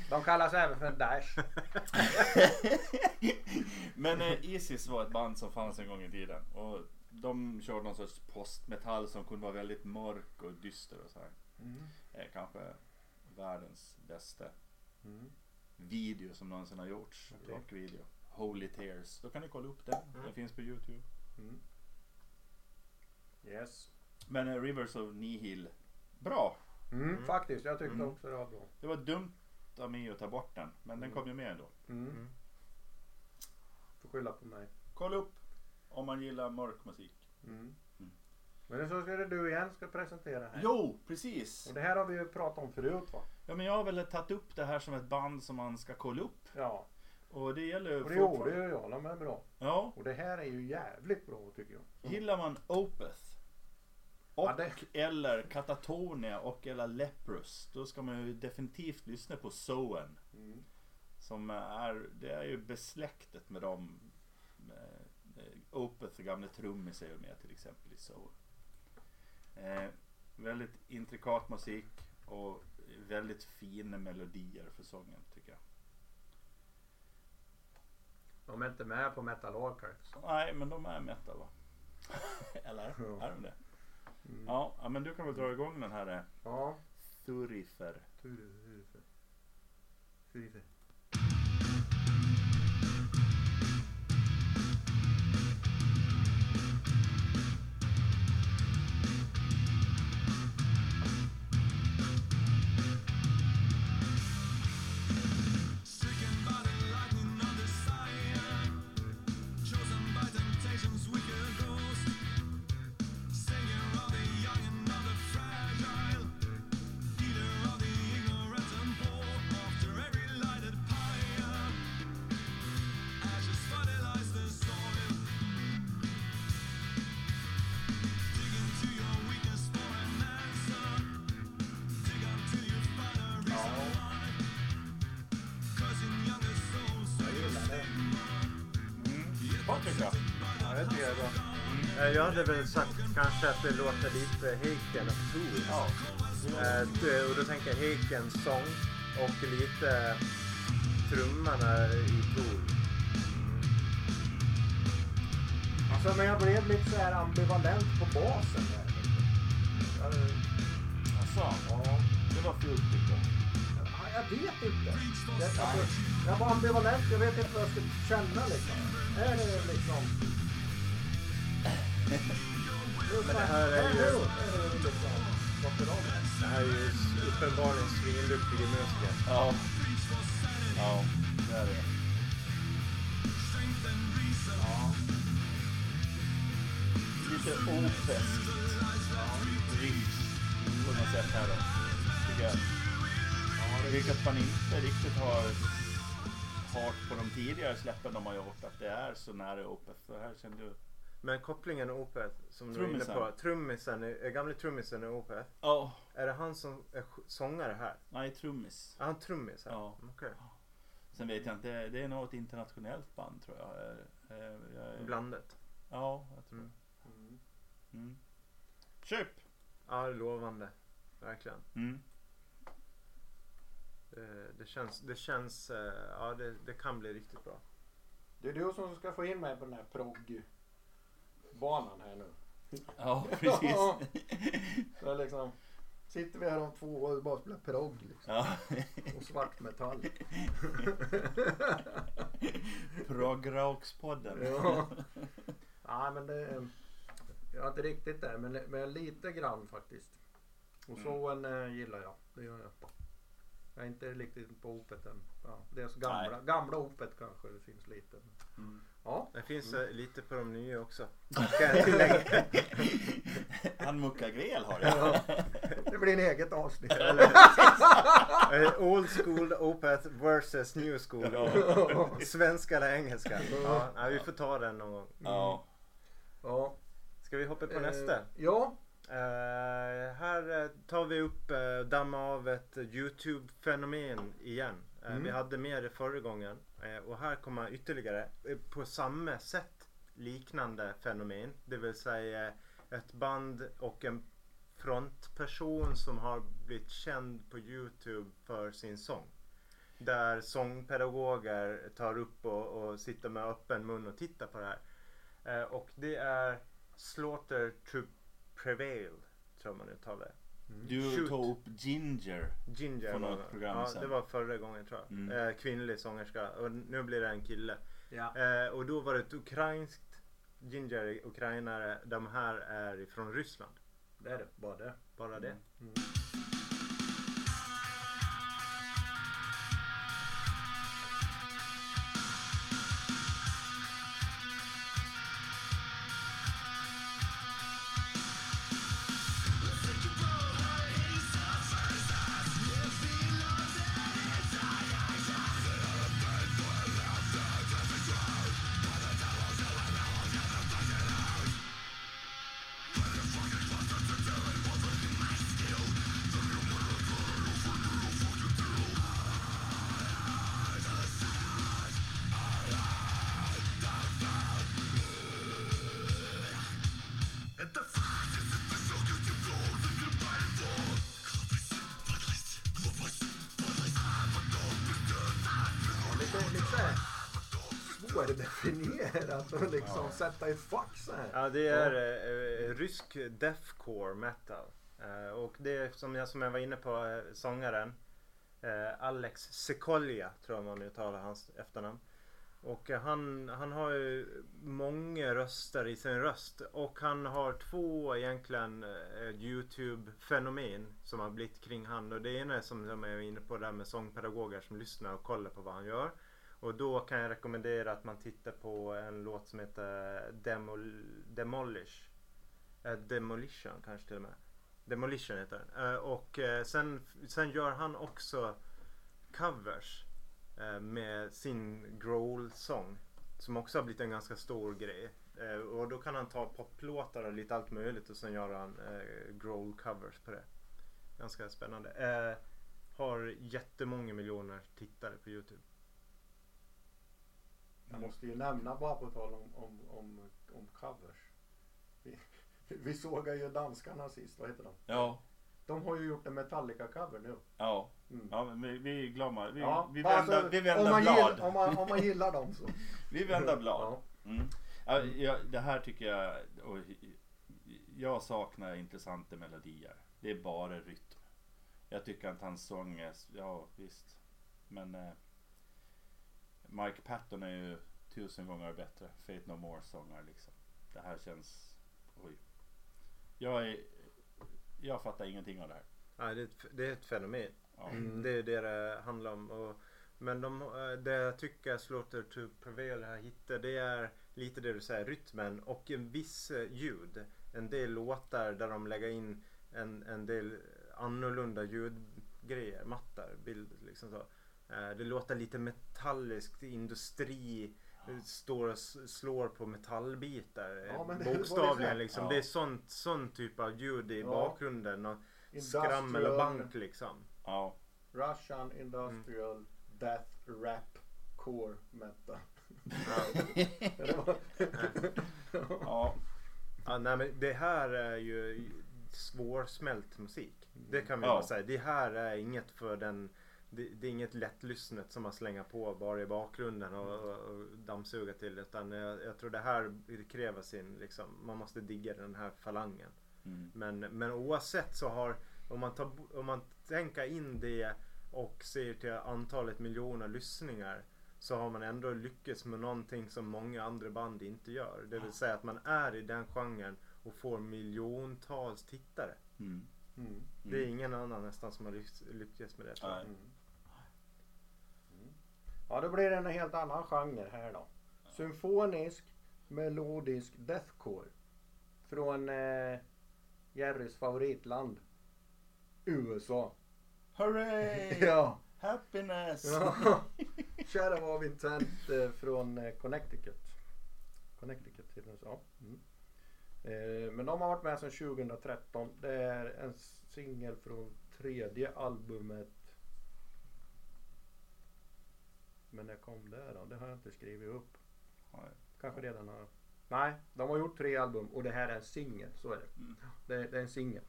De kallas även för Dash. Men eh, Isis var ett band som fanns en gång i tiden. Och de körde någon sorts postmetall som kunde vara väldigt mörk och dyster och så här. Mm. Kanske världens bästa Mm. video som någonsin har gjorts. Okej. Rockvideo. Holy Tears. Då kan ni kolla upp den. Mm. Den finns på Youtube. Mm. Yes. Men eh, Rivers of Nihil. Bra. Mm, Mm. Faktiskt, jag tyckte Mm. också det var bra. Det var dumt av mig att ta bort den. Men den Mm. kom ju med ändå. Mm. Mm. Får skylla på mig. Kolla upp om man gillar mörk musik. Men så ska det du igen ska presentera här. Jo, precis. Och det här har vi ju pratat om förut va? Ja, men jag har väl tagit upp det här som ett band som man ska kolla upp. Ja. Och det gäller Och det gjorde ju jag, de är bra. Ja, Och det här är ju jävligt bra tycker jag. gillar man Opeth och Ja, det- eller Katatonia och eller Leprous då ska man ju definitivt lyssna på Soen. Mm. Som är, det är ju besläktet med dem. Opeth gamla trummis är ju med till exempel i Soen. Eh, väldigt intrikat musik och väldigt fina melodier för sången tycker jag. De är inte med på Metal Archives. Nej, men de är metal va? Eller? Ja. Är de det? Mm. Ja, men du kan väl dra igång den här eh, Ja. Thurifer. Stricken hade väl sagt kanske att det låter lite Heiken. Ja. Eh, och då tänker jag Heikens sång och lite trummorna i Tool. Alltså men jag blev lite så här ambivalent på basen där. Jag, Alltså, ja. det var fult tycker jag. Ja, Jag vet inte. Det, alltså, jag var ambivalent, jag vet inte vad jag ska känna liksom. Är det liksom... Men det här är ju- det här är ju uppenbarligen svinduktiga musiker. Ja. Ja, det är det. Ja. lite opeskt riff på något sätt här då. Tycker jag. Vilket man inte riktigt har hört på de tidigare släppen de har gjort. Att det är så nära Opeth. Så här kände du... Men kopplingen Opeth som du är inne Trummisen. på. Trummisen, är- är gamle trummisen i Opeth. Ja. Är det han som är sångare här? Nej, trummis. Är han trummis här? Ja. Okej. Sen vet jag inte, det är nog ett internationellt band tror jag. Eh, eh, jag är- Blandet. Ja, jag tror Mm. Mm. mm. Köp! Ja, lovande. Verkligen. Mm. Det, det känns, det känns, eh, ja det, det kan bli riktigt bra. Det är du som ska få in mig på den här proggbanan här nu. Ja, precis. Så det är liksom, sitter vi här om två år och bara spelar progg liksom. ja. Och svart metall. Progrockspodden. Ja. ja men det, jag är inte riktigt där men, men lite grann faktiskt. Och så en eh, gillar jag. Det gör jag. Jag är inte riktigt på Opet än. Ja, det är så gamla, Nej. gamla Opet kanske det finns lite. Mm. Ja. Det finns eh, lite på de nya också. Han muckar gräl har jag. ja. Det blir en eget avsnitt. Eh, Old school Opeth versus new school. Ja. Svenska eller engelska? Ja, nej, vi får ta den någon gång. Ja. Ja. Ska vi hoppa på Eh, nästa? Ja. Eh, här tar vi upp, uh, damma av ett Youtube-fenomen igen. Eh, Mm. Vi hade med det förra gången Eh, och här kommer ytterligare eh, på samma sätt liknande fenomen. Det vill säga ett band och en frontperson som har blivit känd på Youtube för sin sång. Där sångpedagoger tar upp och, och sitter med öppen mun och tittar på det här. Eh, och det är Slaughter to Prevail, tror man uttalar det. Du Shoot. tog upp Ginger. Ginger På var något det. program ja, sen. det var förra gången tror jag. Mm. Eh, kvinnlig sångerska och nu blir det en kille. Ja. Eh, och då var det ett ukrainskt Ginger ukrainare. De här är ifrån Ryssland. Det är det. Bara det. Bara det. Mm. Ja, här svårdefinierat och liksom sätta i fack så här. Ja, det är eh, eh, rysk deathcore metal. Eh, och det är som jag, som jag var inne på, eh, sångaren eh, Alex Sekolja tror jag man uttalar hans efternamn. Och eh, han, han har ju många röster i sin röst och han har två egentligen Youtube-fenomen som har blivit kring han. Och det ena är som jag är inne på där med sångpedagoger som lyssnar och kollar på vad han gör. Och då kan jag rekommendera att man tittar på en låt som heter Demol Demolish. Eh, Demolition kanske till och med. Demolition heter den. Eh, och eh, sen, sen gör han också covers eh, med sin growl-sång. Som också har blivit en ganska stor grej. Eh, och då kan han ta poplåtar och lite allt möjligt och sen gör han growl-covers på det. Ganska spännande. Har jättemånga miljoner tittare på Youtube. Jag måste ju nämna bara på tal om, om, om, om covers. Vi, vi såg ju danskarna sist, vad heter de? Ja. De har ju gjort en Metallica-cover nu. Ja. Mm. Ja, men vi, vi är. Vi, Ja, vi vänder, så- vi om, vänder man blad. Gillar, om, man, om man gillar dem så. Vi vänder blad. Ja. Mm. Ja, ja, det här tycker jag, och jag saknar intressanta melodier. Det är bara rytm. Jag tycker att hans sång är, ja visst. Men eh, Mike Patton är ju tusen gånger bättre. Fate No More sångare liksom. Det här känns, oj. Jag är, jag fattar ingenting av det här. Ja, det, är ett, det är ett fenomen. Ja. Mm. Det är det det handlar om. Och Men de, eh, det jag tycker Slaughter to Prevail här hittar det är lite det du säger, rytmen och en viss eh, ljud. En del låtar där de lägger in en, en del annorlunda ljudgrejer, mattar, bild liksom så. Eh, Det låter lite metalliskt, industri, det står och slår på metallbitar. eh, Ja, Bokstavligen liksom. Ja. Det är sånt, sån typ av ljud i Ja. bakgrunden. Och Industrial- skrammel och bank liksom. Ja. Russian Industrial Death Rap Core Metal. Ja. Ja. Ja, nej, men det här är ju svårsmält musik. Det kan vi Ja. säga. Det här är inget för den det, det är inget lättlyssnet som man slänger på bara i bakgrunden och, och, och dammsuga till. Utan jag, jag tror det här kräver sin, liksom, man måste digga den här falangen. Mm. Men, men oavsett så har, om man, tar, om man tänker in det och ser till antalet miljoner lyssningar så har man ändå lyckats med någonting som många andra band inte gör. Det vill säga att man är i den genren och får miljontals tittare. Mm. Mm. Det är ingen annan nästan som har lyck- lyckats med det. tror jag. Nej. Mm. Mm. Ja, då blir det en helt annan genre här då. Symfonisk melodisk deathcore. Från eh, Jerrys favoritland. USA. Hurray! Ja. Happiness! ja. Shadow of Intent eh, från eh, Connecticut. Connecticut till USA. Mm. Eh, men de har varit med sedan 2013. Det är en singel från tredje albumet. Men när kom det då? Det har jag inte skrivit upp. Nej. Kanske redan har... Nej, de har gjort tre album och det här är en singel. Så är det. Mm. Det, det är en singel.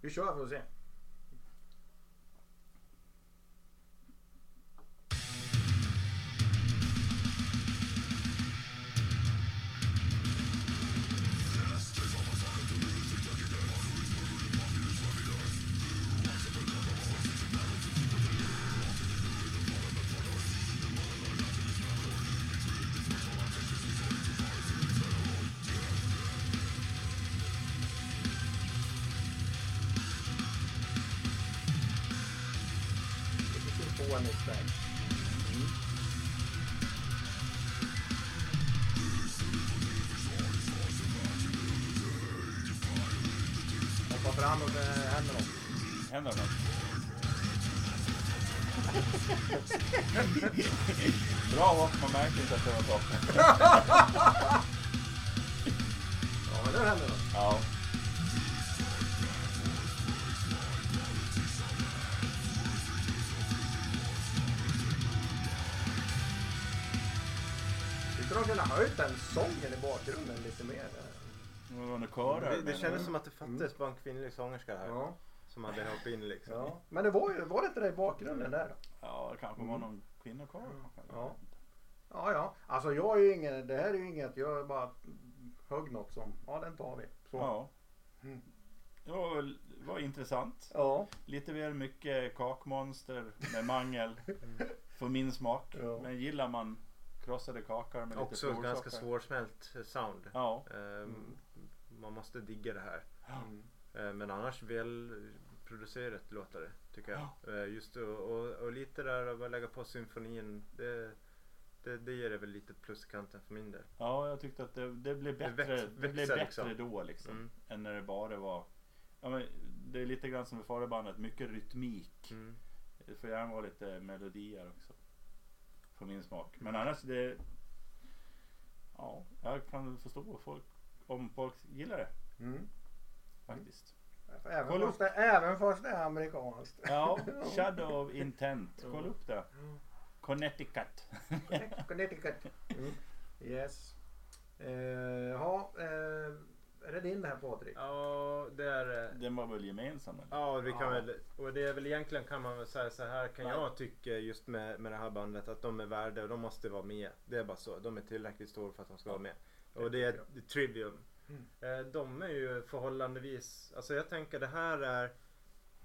Vi kör för att se. Ja, men nu händer något. Ja. Vi skulle kunna ha höjt den sången i bakgrunden lite mer. Det var. Det, det kändes som att det fattades bara en kvinnlig sångerska här. Ja, Som hade hoppat in liksom. ja. Men det var ju, var det inte det i bakgrunden där då? Ja, det kanske var någon kvinnokör. Ja. Ja, ja. Alltså jag är ju ingen, det här är ju inget, jag bara högg något som, ja den tar vi. Så. Ja. Mm. Det var, intressant. Ja. Lite väl mycket kakmonster med mangel för min smak. Ja. Men gillar man krossade kakor med lite Också ganska svårsmält sound. Ja. Ehm, Man måste digga det här. Mm. Eh, Men annars väl producerat låter det tycker jag. Eh, Just och, och, och lite där av att lägga på symfonin. Det, det, det ger det väl lite plus i kanten för min del. ja, jag tyckte att det, det blev Det bättre, väx- det blev bättre liksom. då liksom. Mm. Än när det bara var Ja, men det är lite grann som i förra bandet, mycket rytmik. Mm. Det får gärna vara lite melodier också. För min smak. Men annars det... Ja, jag kan förstå folk, om folk gillar det Mm. faktiskt. Även, Kolla fast det, även fast det är amerikanskt. Ja, Shadow of Intent. Kolla upp det. Connecticut. Connecticut. Mm. Yes. Eh, ja, eh, är det din det här Patrik? Ja, det är eh, Den var väl gemensam? Eller? Ja, vi kan Ja. väl, och det är väl egentligen kan man väl säga så här kan Nej. jag tycka just med, med det här bandet att de är värda och de måste vara med. Det är bara så. De är tillräckligt stora för att de ska vara med. Och det är Trivium. Mm. De är ju förhållandevis, alltså jag tänker det här är,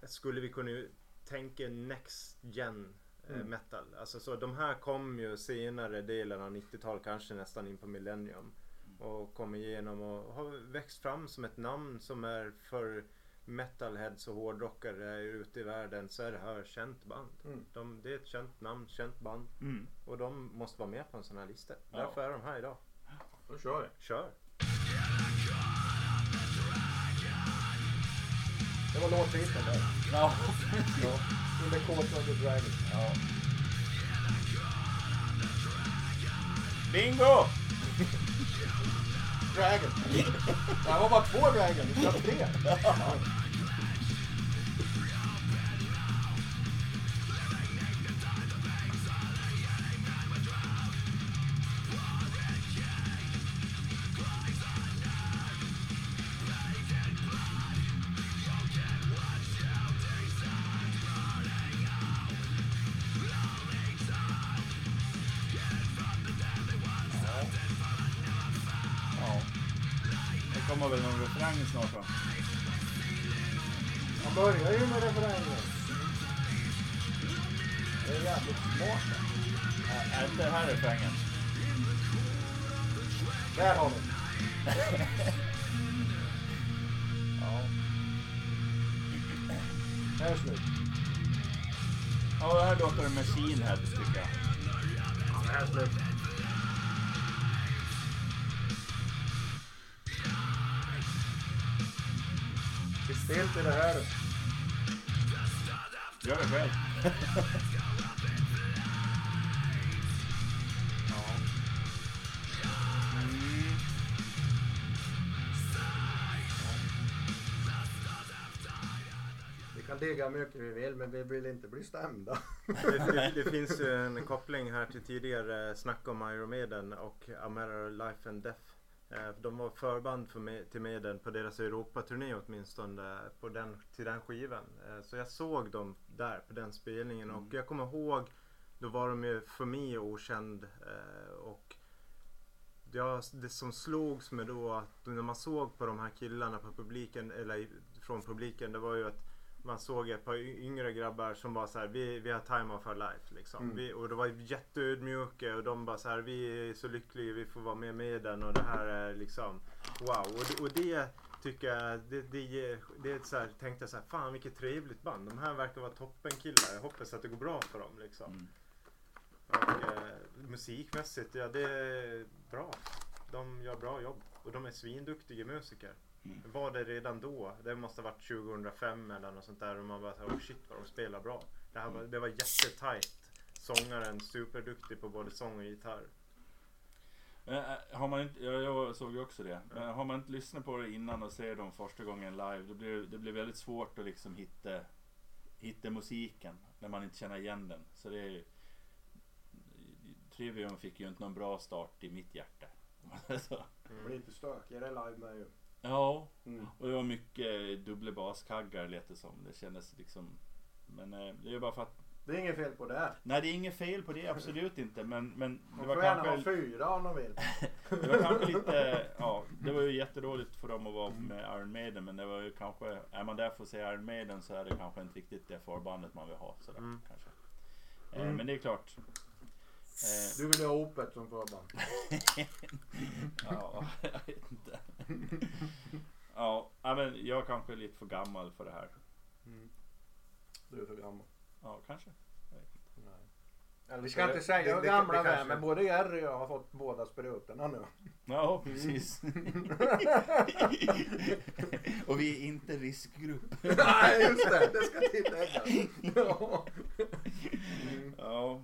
skulle vi kunna tänka next gen Mm. metal. Alltså så de här kom ju senare delen av 90-talet, kanske nästan in på millennium. Och kom igenom och har växt fram som ett namn som är för metalheads och hårdrockare ute i världen så är det här ett känt band. Mm. De, det är ett känt namn, känt band. Mm. Och de måste vara med på en sån här lista. Ja. Därför är de här idag. Då kör vi. Kör! Det var låttiteln där. Ja. Ja. In the court of the dragon. ja. Bingo! Dragon. Det här var bara två dragon. Vi ska ha tre. kommer väl någon refräng snart va? Man börjar ju med refrängen. Det är jävligt smart. Är inte det här refrängen? Där har vi. Ja. Det här är slut. Ja, det här låter det Machine Head tycker jag. Ja, det här är slut. Spel till det här. Gör det själv. Vi kan digga hur mycket vi vill men vi vill inte bli stämda. Det, det, det finns ju en koppling här till tidigare eh, snack om Iron Maiden och A Matter of Life and Death. Eh, De var förband för Me- till Maiden på deras Europaturné åtminstone på den, till den skivan. Eh, Så jag såg dem där på den spelningen och jag kommer ihåg då var de ju för mig okänd eh, och Ja, det som slogs mig då att när man såg på de här killarna på publiken eller från publiken det var ju att man såg ett par yngre grabbar som var så här, vi, vi har time of our life liksom. Mm. Vi, och det var jätteödmjuka och de bara så här, vi är så lyckliga, vi får vara med med den och det här är liksom wow. Och det, och det tycker jag, det, det, det är så här, tänkte jag så här, fan vilket trevligt band. De här verkar vara toppenkillar. Jag hoppas att det går bra för dem liksom. Mm. Och, eh, musikmässigt, ja det är bra. De gör bra jobb och de är svinduktiga musiker. Mm. Var det redan då? Det måste ha varit 2005 eller något sånt där och man bara så här, oh shit vad de spelar bra. Det, här var, det var jättetajt. Sångaren superduktig på både sång och gitarr. Men, äh, har man inte, ja, jag såg ju också det. Men har man inte lyssnat på det innan och ser dem första gången live. Då blir det blir väldigt svårt att liksom hitta, hitta musiken. När man inte känner igen den. Så det är, Trivium fick ju inte någon bra start i mitt hjärta. om man säger så. Det blir inte stökigare live med ju. Ja, Mm. och det var mycket dubbla baskaggar lät det som. Det kändes liksom... Men eh, det är bara för att... Det är inget fel på det. Nej, det är inget fel på det, absolut inte. Men, men det var får gärna kanske... ha fyra om de vill. Det var kanske lite, ja, det var ju jätteroligt för dem att vara med Iron Maiden men det var ju kanske, är man där för att se Iron Maiden så är det kanske inte riktigt det förbandet man vill ha sådär Mm. kanske. Eh, Mm. Men det är klart. Eh, Du vill ha Opet som förband. ja, jag vet inte. Ja, men jag kanske är lite för gammal för det här. Du är för gammal. Ja, kanske. Eller Vi ska inte säga hur gamla vi är men både Jerry och jag har fått båda sprutorna nu. Ja, precis. Och vi är inte riskgrupp. Nej just det, det ska tilläggas. Ja. Mm. Ja,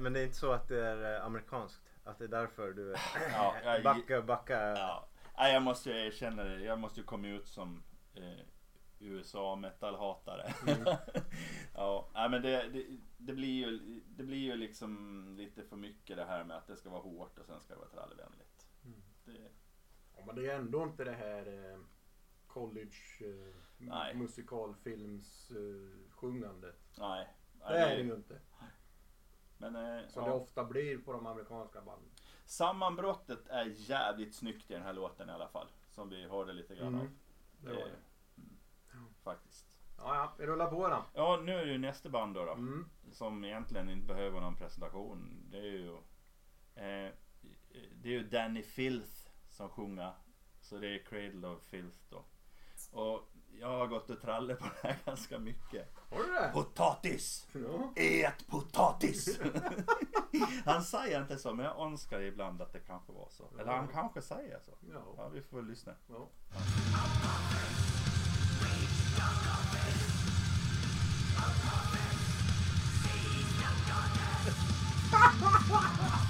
Men det är inte så att det är eh, amerikanskt? Att det är därför du Ja, jag- backar, backar? Ja, Nej, jag måste ju erkänna det. Jag måste ju komma ut som eh, USA metalhatare. ja, nej, men det, det, det, blir ju, det blir ju liksom lite för mycket det här med att det ska vara hårt och sen ska det vara trallvänligt. Mm. Det, Ja, men det är ändå inte det här eh, college eh, Nej. musikalfilms eh, sjungandet. nej. Det är det ju inte. Men eh, Som ja. det ofta blir på de amerikanska banden. sammanbrottet är jävligt snyggt i den här låten i alla fall. Som vi hörde lite grann Mm, av. det var det. Mm, faktiskt. Ja, ja, vi rullar på då. Ja, nu är det ju nästa band då. då. Mm. som egentligen inte behöver någon presentation. Det är ju, eh, det är ju Danny Filth som sjunger. Så det är Cradle of Filth då. Och jag har gått och trallat på det här ganska mycket. Har du det? Potatis! Ja. Ät potatis! han säger inte så men jag önskar ibland att det kanske var så. Eller han kanske säger så. Ja. Ja, vi får väl lyssna. ja. Jag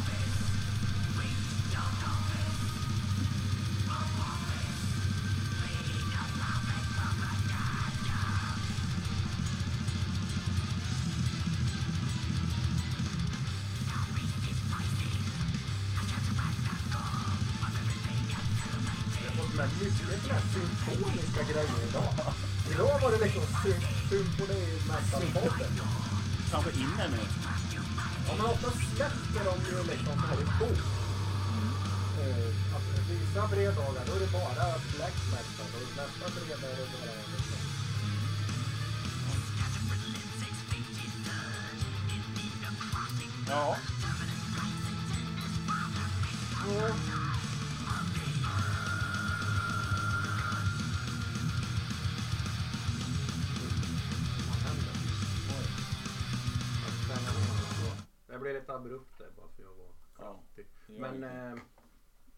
Det lite abrupt där bara för jag var klantig. Ja, Men eh,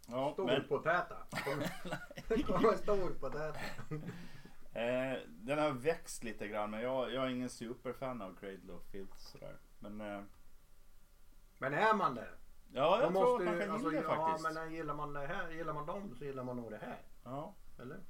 Ja, men. Det kommer storpotäta. eh, den har växt lite grann men jag, jag är ingen superfan av Cradle of Filth sådär. Men eh, Men är man det? ja, jag Då tror måste att man kan alltså, gilla det ja, faktiskt. men gillar man det här, gillar man dem så gillar man nog det här. Ja. Eller?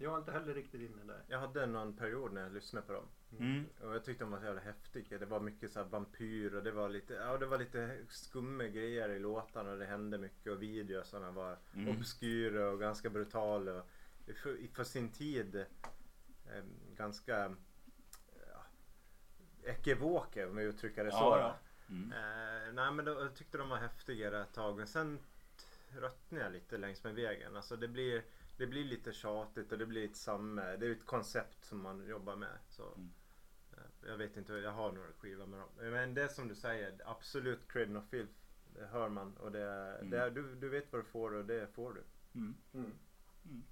Jag är inte heller riktigt inne där. Jag hade någon period när jag lyssnade på dem. Mm. Och jag tyckte de var så jävla häftiga. Det var mycket så här vampyr och det var lite, ja, det var lite skumma grejer i låtarna och det hände mycket och videosarna var Mm. obskyra och ganska brutala. Och för, för sin tid eh, ganska ja, ekivoka om vi uttrycker det så. Ja, ja. Mm. Eh, nej men då, jag tyckte de var häftigare ett tag men sen tröttnade jag lite längs med vägen. Alltså det blir, det blir lite tjatigt och det blir lite samma. Det är ett koncept som man jobbar med. Så, Mm. eh, jag vet inte, jag har några skivor med dem. Men det som du säger, absolut Cradle of Filth. Det hör man och det, Mm. det, du, du vet vad du får och det får du. Mm. Mm. Mm.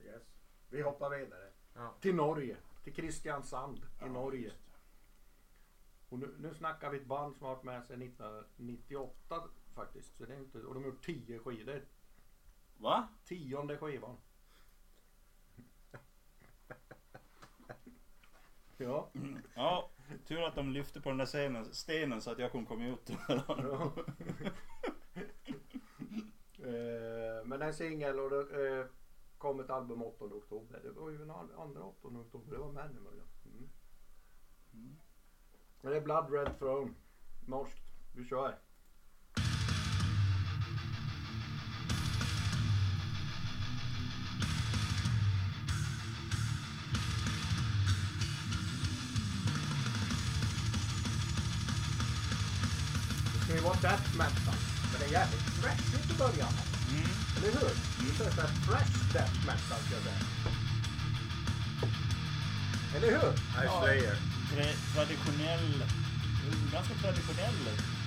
Yes. Vi hoppar vidare. Ja. Till Norge. Till Kristiansand i Ja, Norge. just det. Och nu, nu snackar vi ett band som har varit med sedan 1998 faktiskt. Så det är inte, och de har gjort 10 skidor. Va? Tionde skivan. Ja. Ja, tur att de lyfte på den där stenen, stenen så att jag kunde komma ut. ja. Eh, Men en singel och det eh, kom ett album 8 oktober. Det var ju den and- andra 8 oktober. Det var Manimal. Ja. Mm. Mm. Men det är Blood Red Throne. Norskt. Vi kör. Death metal. Men det är jävligt thrashigt i början. Mm. Eller hur? Det är så här fresh death metal ska jag säga. Eller hur? Ice Ja. Slayer. Tra- traditionell, ganska traditionell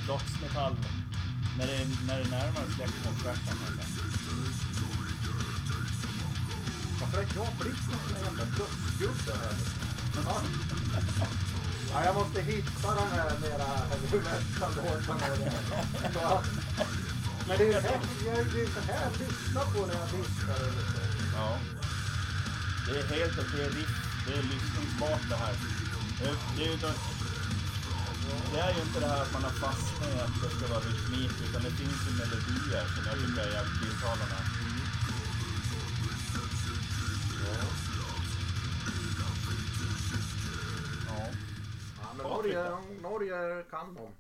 dödsmetall. När det, när det närmar sig thrashen. Varför har jag blivit här jävla dödsgubbe här? Ja. Jag måste hitta de här mera heavy metal-låtarna. Men det är ju det här, är ju det här jag lyssnar på när jag diskar. och lite. Ja. Det är helt okej riff, det är lyssningsbart det här. Det, det, är ju det är ju inte det här att man har fastnat i att det ska vara rytmik utan det finns ju melodier som jag tycker är jävligt tilltalande. Men Norge, Norge kan de.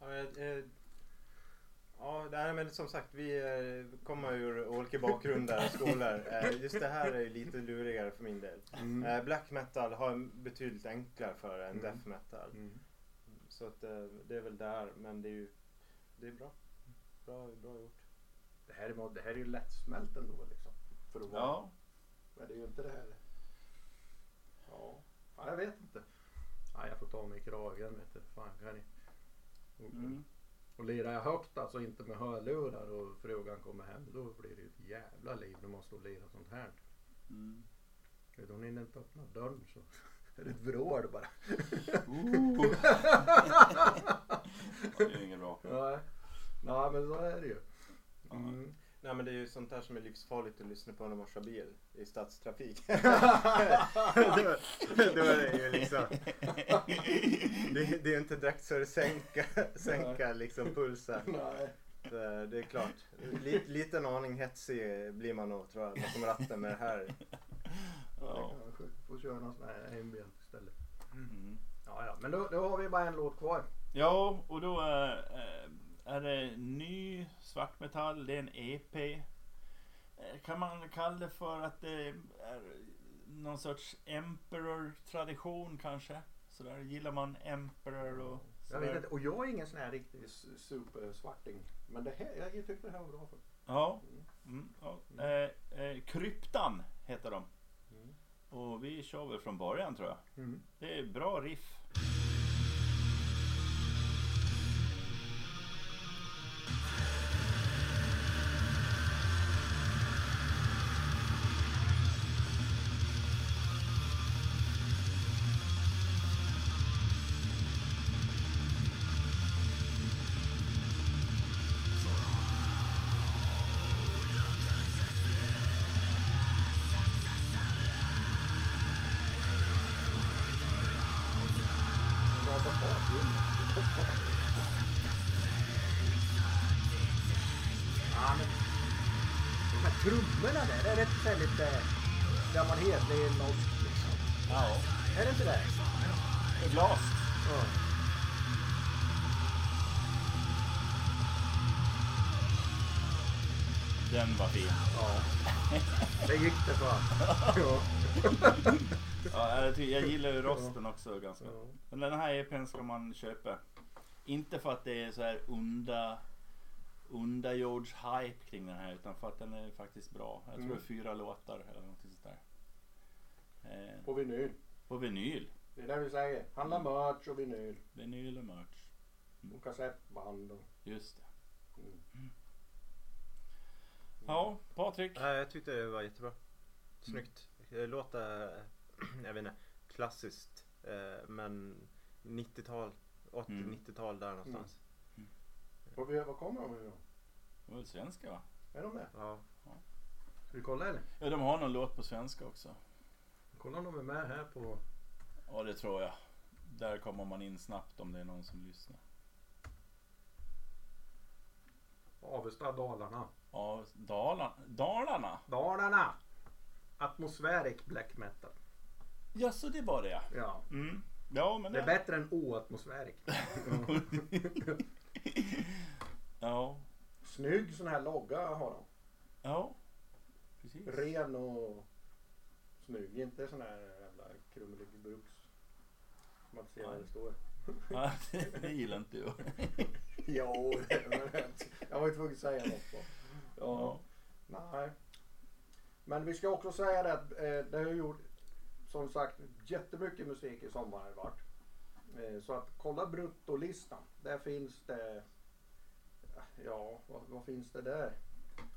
Ja, eh, Ja, nej, men som sagt vi eh, kommer ur olika bakgrunder och skolor. Eh, just det här är lite lurigare för min del. Mm. Eh, black metal har en betydligt enklare för än Mm. death metal. Mm. Så att, eh, det är väl där, men det är ju det är bra. Bra, bra gjort. Det här, är, det här är ju lättsmält ändå liksom. För att vara. Ja. Men det är ju inte det här. Ja, ja jag vet inte. Ja, jag får ta mig i kragen vet du. Fan kan ni. Och, Mm. och lirar jag högt alltså inte med hörlurar och frugan kommer hem då blir det ju ett jävla liv när man står och lirar sånt här. Mm. Vet du, Om ni inte öppnar dörren så är det ett vrål bara. Ooh. det är inget bra. Nej. Nej men så är det ju. Mm. Nej men det är ju sånt där som är livsfarligt att lyssna på när man kör bil i stadstrafik. då, då är det ju liksom. Det, det är inte direkt så det sänka, sänka liksom pulsen. Nej. Så det är klart. Li, liten aning hetsig blir man nog tror jag bakom ratten med det här. Ja. Får köra någon sån här ambient istället. Mm. Ja, ja. Men då, då har vi bara en låt kvar. Ja, och då är, eh, är det ny svartmetall, det är en EP. Eh, Kan man kalla det för att det är någon sorts Emperor-tradition kanske? Sådär, gillar man Emperor och Jag vet inte, och jag är ingen sån här riktig supersvarting. Men det här, jag tyckte det här var bra. För. Ja. Mm, ja. Eh, eh, Kryptan heter de. Mm. Och vi kör väl från början tror jag. Mm. Det är bra riff. Den var fin. ja. Det gick det bra. Ja. Ja, jag, gillar ju rosten också ganska. Men den här EPn ska man köpa. Inte för att det är så här onda underjords hype kring den här utan för att den är faktiskt bra. Jag tror Mm. det är fyra låtar eller någonting sånt där. Eh, På vinyl. på vinyl. Det är det vi säger. Handla merch och vinyl. Vinyl och merch. Och kassettband och... Just det. Mm. Ja, Patrik. Nej, jag tyckte det var jättebra. Snyggt. Det låter, jag vet inte, klassiskt. eh, Men 90-tal, 80-90-tal där någonstans. Och vi, vad kommer de ifrån? Det var väl svenska va? Är de med? Ja. Ska vi kolla eller? Ja, de har någon låt på svenska också. Kolla om de är med här på... Ja, det tror jag. Där kommer man in snabbt om det är någon som lyssnar. Avesta, Dalarna. Ja, Dalarna. Dalarna? Dalarna! Atmospheric black metal. Ja, så det var det ja. Mm. Ja, men Det är bättre än oatmospheric. Ja, Snygg sån här logga har de. ja. Precis. Ren och snygg. Inte sån här jävla krummelig bruks. Man inte ser vad det står. Ja, det, gillar inte jag. Jo, jag var ju tvungen att säga något. Då. Ja. Nej. Men vi ska också säga det att eh, det har gjort som sagt jättemycket musik i sommar har det varit. Eh, så att kolla bruttolistan. Där finns det Ja, vad, vad finns det där?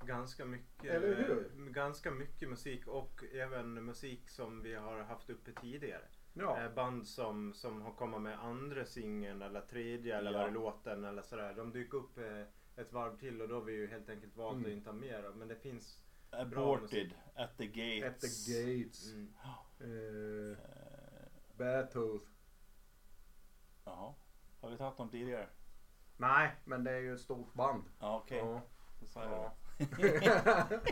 Ganska mycket, Eller hur? ganska mycket musik och även musik som vi har haft uppe tidigare. Ja, Eh, Band som, som har kommit med andra singeln eller tredje eller Ja. låten eller sådär. De dyker upp eh, ett varv till och då har vi ju helt enkelt valt Mm. att inte ha mer. Men det finns Aborted at the gates. At the Gates. mm, Eh, Eh, Beartooth. Jaha. Har vi tagit dem tidigare? Nej, men det är ju ett stort band. Ja, okej. Ja. Då sa jag Ja.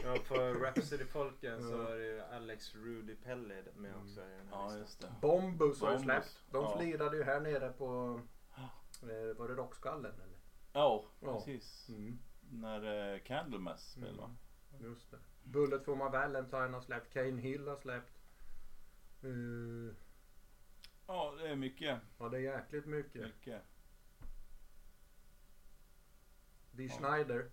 Ja, för Rhapsody-folken så är det ju Alex Rudy Pelly med Mm. också i den här Ja, just det. Bombus har ju släppt. De ja. flirade ju här nere på eh, Var det Rockskallen eller? Ja, Ja. precis. Mm. När uh, Candlemass spelade va? Just det. Bullet for my Valentine har släppt. Kane Hill har släppt. Eh, Ja, det är mycket. ja, det är jäkligt mycket. Mycket. Dee Ja. Schneider.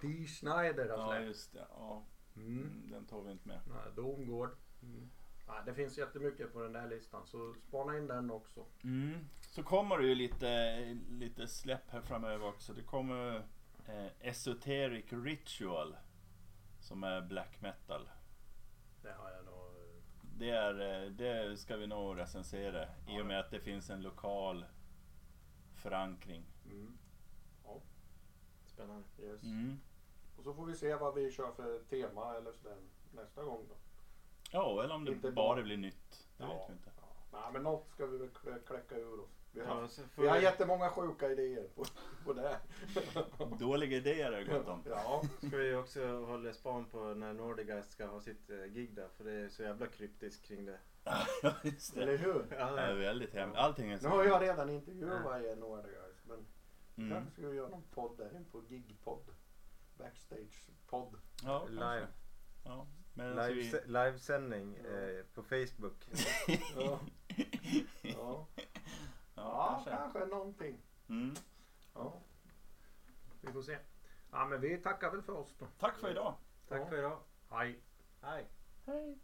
Dee Schneider har Ja, släppt. just det. Ja, Mm. mm, den tar vi inte med. Nej, Domgård. Mm. Ja, det finns jättemycket på den där listan så spana in den också. Mm. Så kommer det ju lite, lite släpp här framöver också. Det kommer eh, Esoteric Ritual. Som är black metal. Det har jag nog... eh, det, är, eh, det ska vi nog recensera i och med att det finns en lokal förankring. Mm. Spännande. Yes. Mm. Och så får vi se vad vi kör för tema eller sådär nästa gång då. Ja, eller om det Inte bara bara- blir nytt. Det vet vi inte. Ja. Nej, men något ska vi väl klä- kläcka ur oss. Vi har, Ja, så får vi har vi- jättemånga sjuka idéer på, på det. Dåliga idéer är det gott om. Ja, Ska vi också hålla span på när Nordigas ska ha sitt eh, gig där för det är så jävla kryptiskt kring det. Ja, just det. eller hur? Ja, Det är väldigt hemskt. Allting är Nu har jag redan intervjuat er några guys. Men Mm. kanske ska vi göra någon podd där. En på gigpodd. Backstage-podd. Ja, kanske. Live. Ja. Vi... Live, livesändning eh, på Facebook. Ja. Ja. Ja, ja, kanske. kanske någonting. Mm. Ja. Vi får se. Ja, men vi tackar väl för oss då. Tack för idag. Tack Ja. för idag. Hej. Hej. Hej.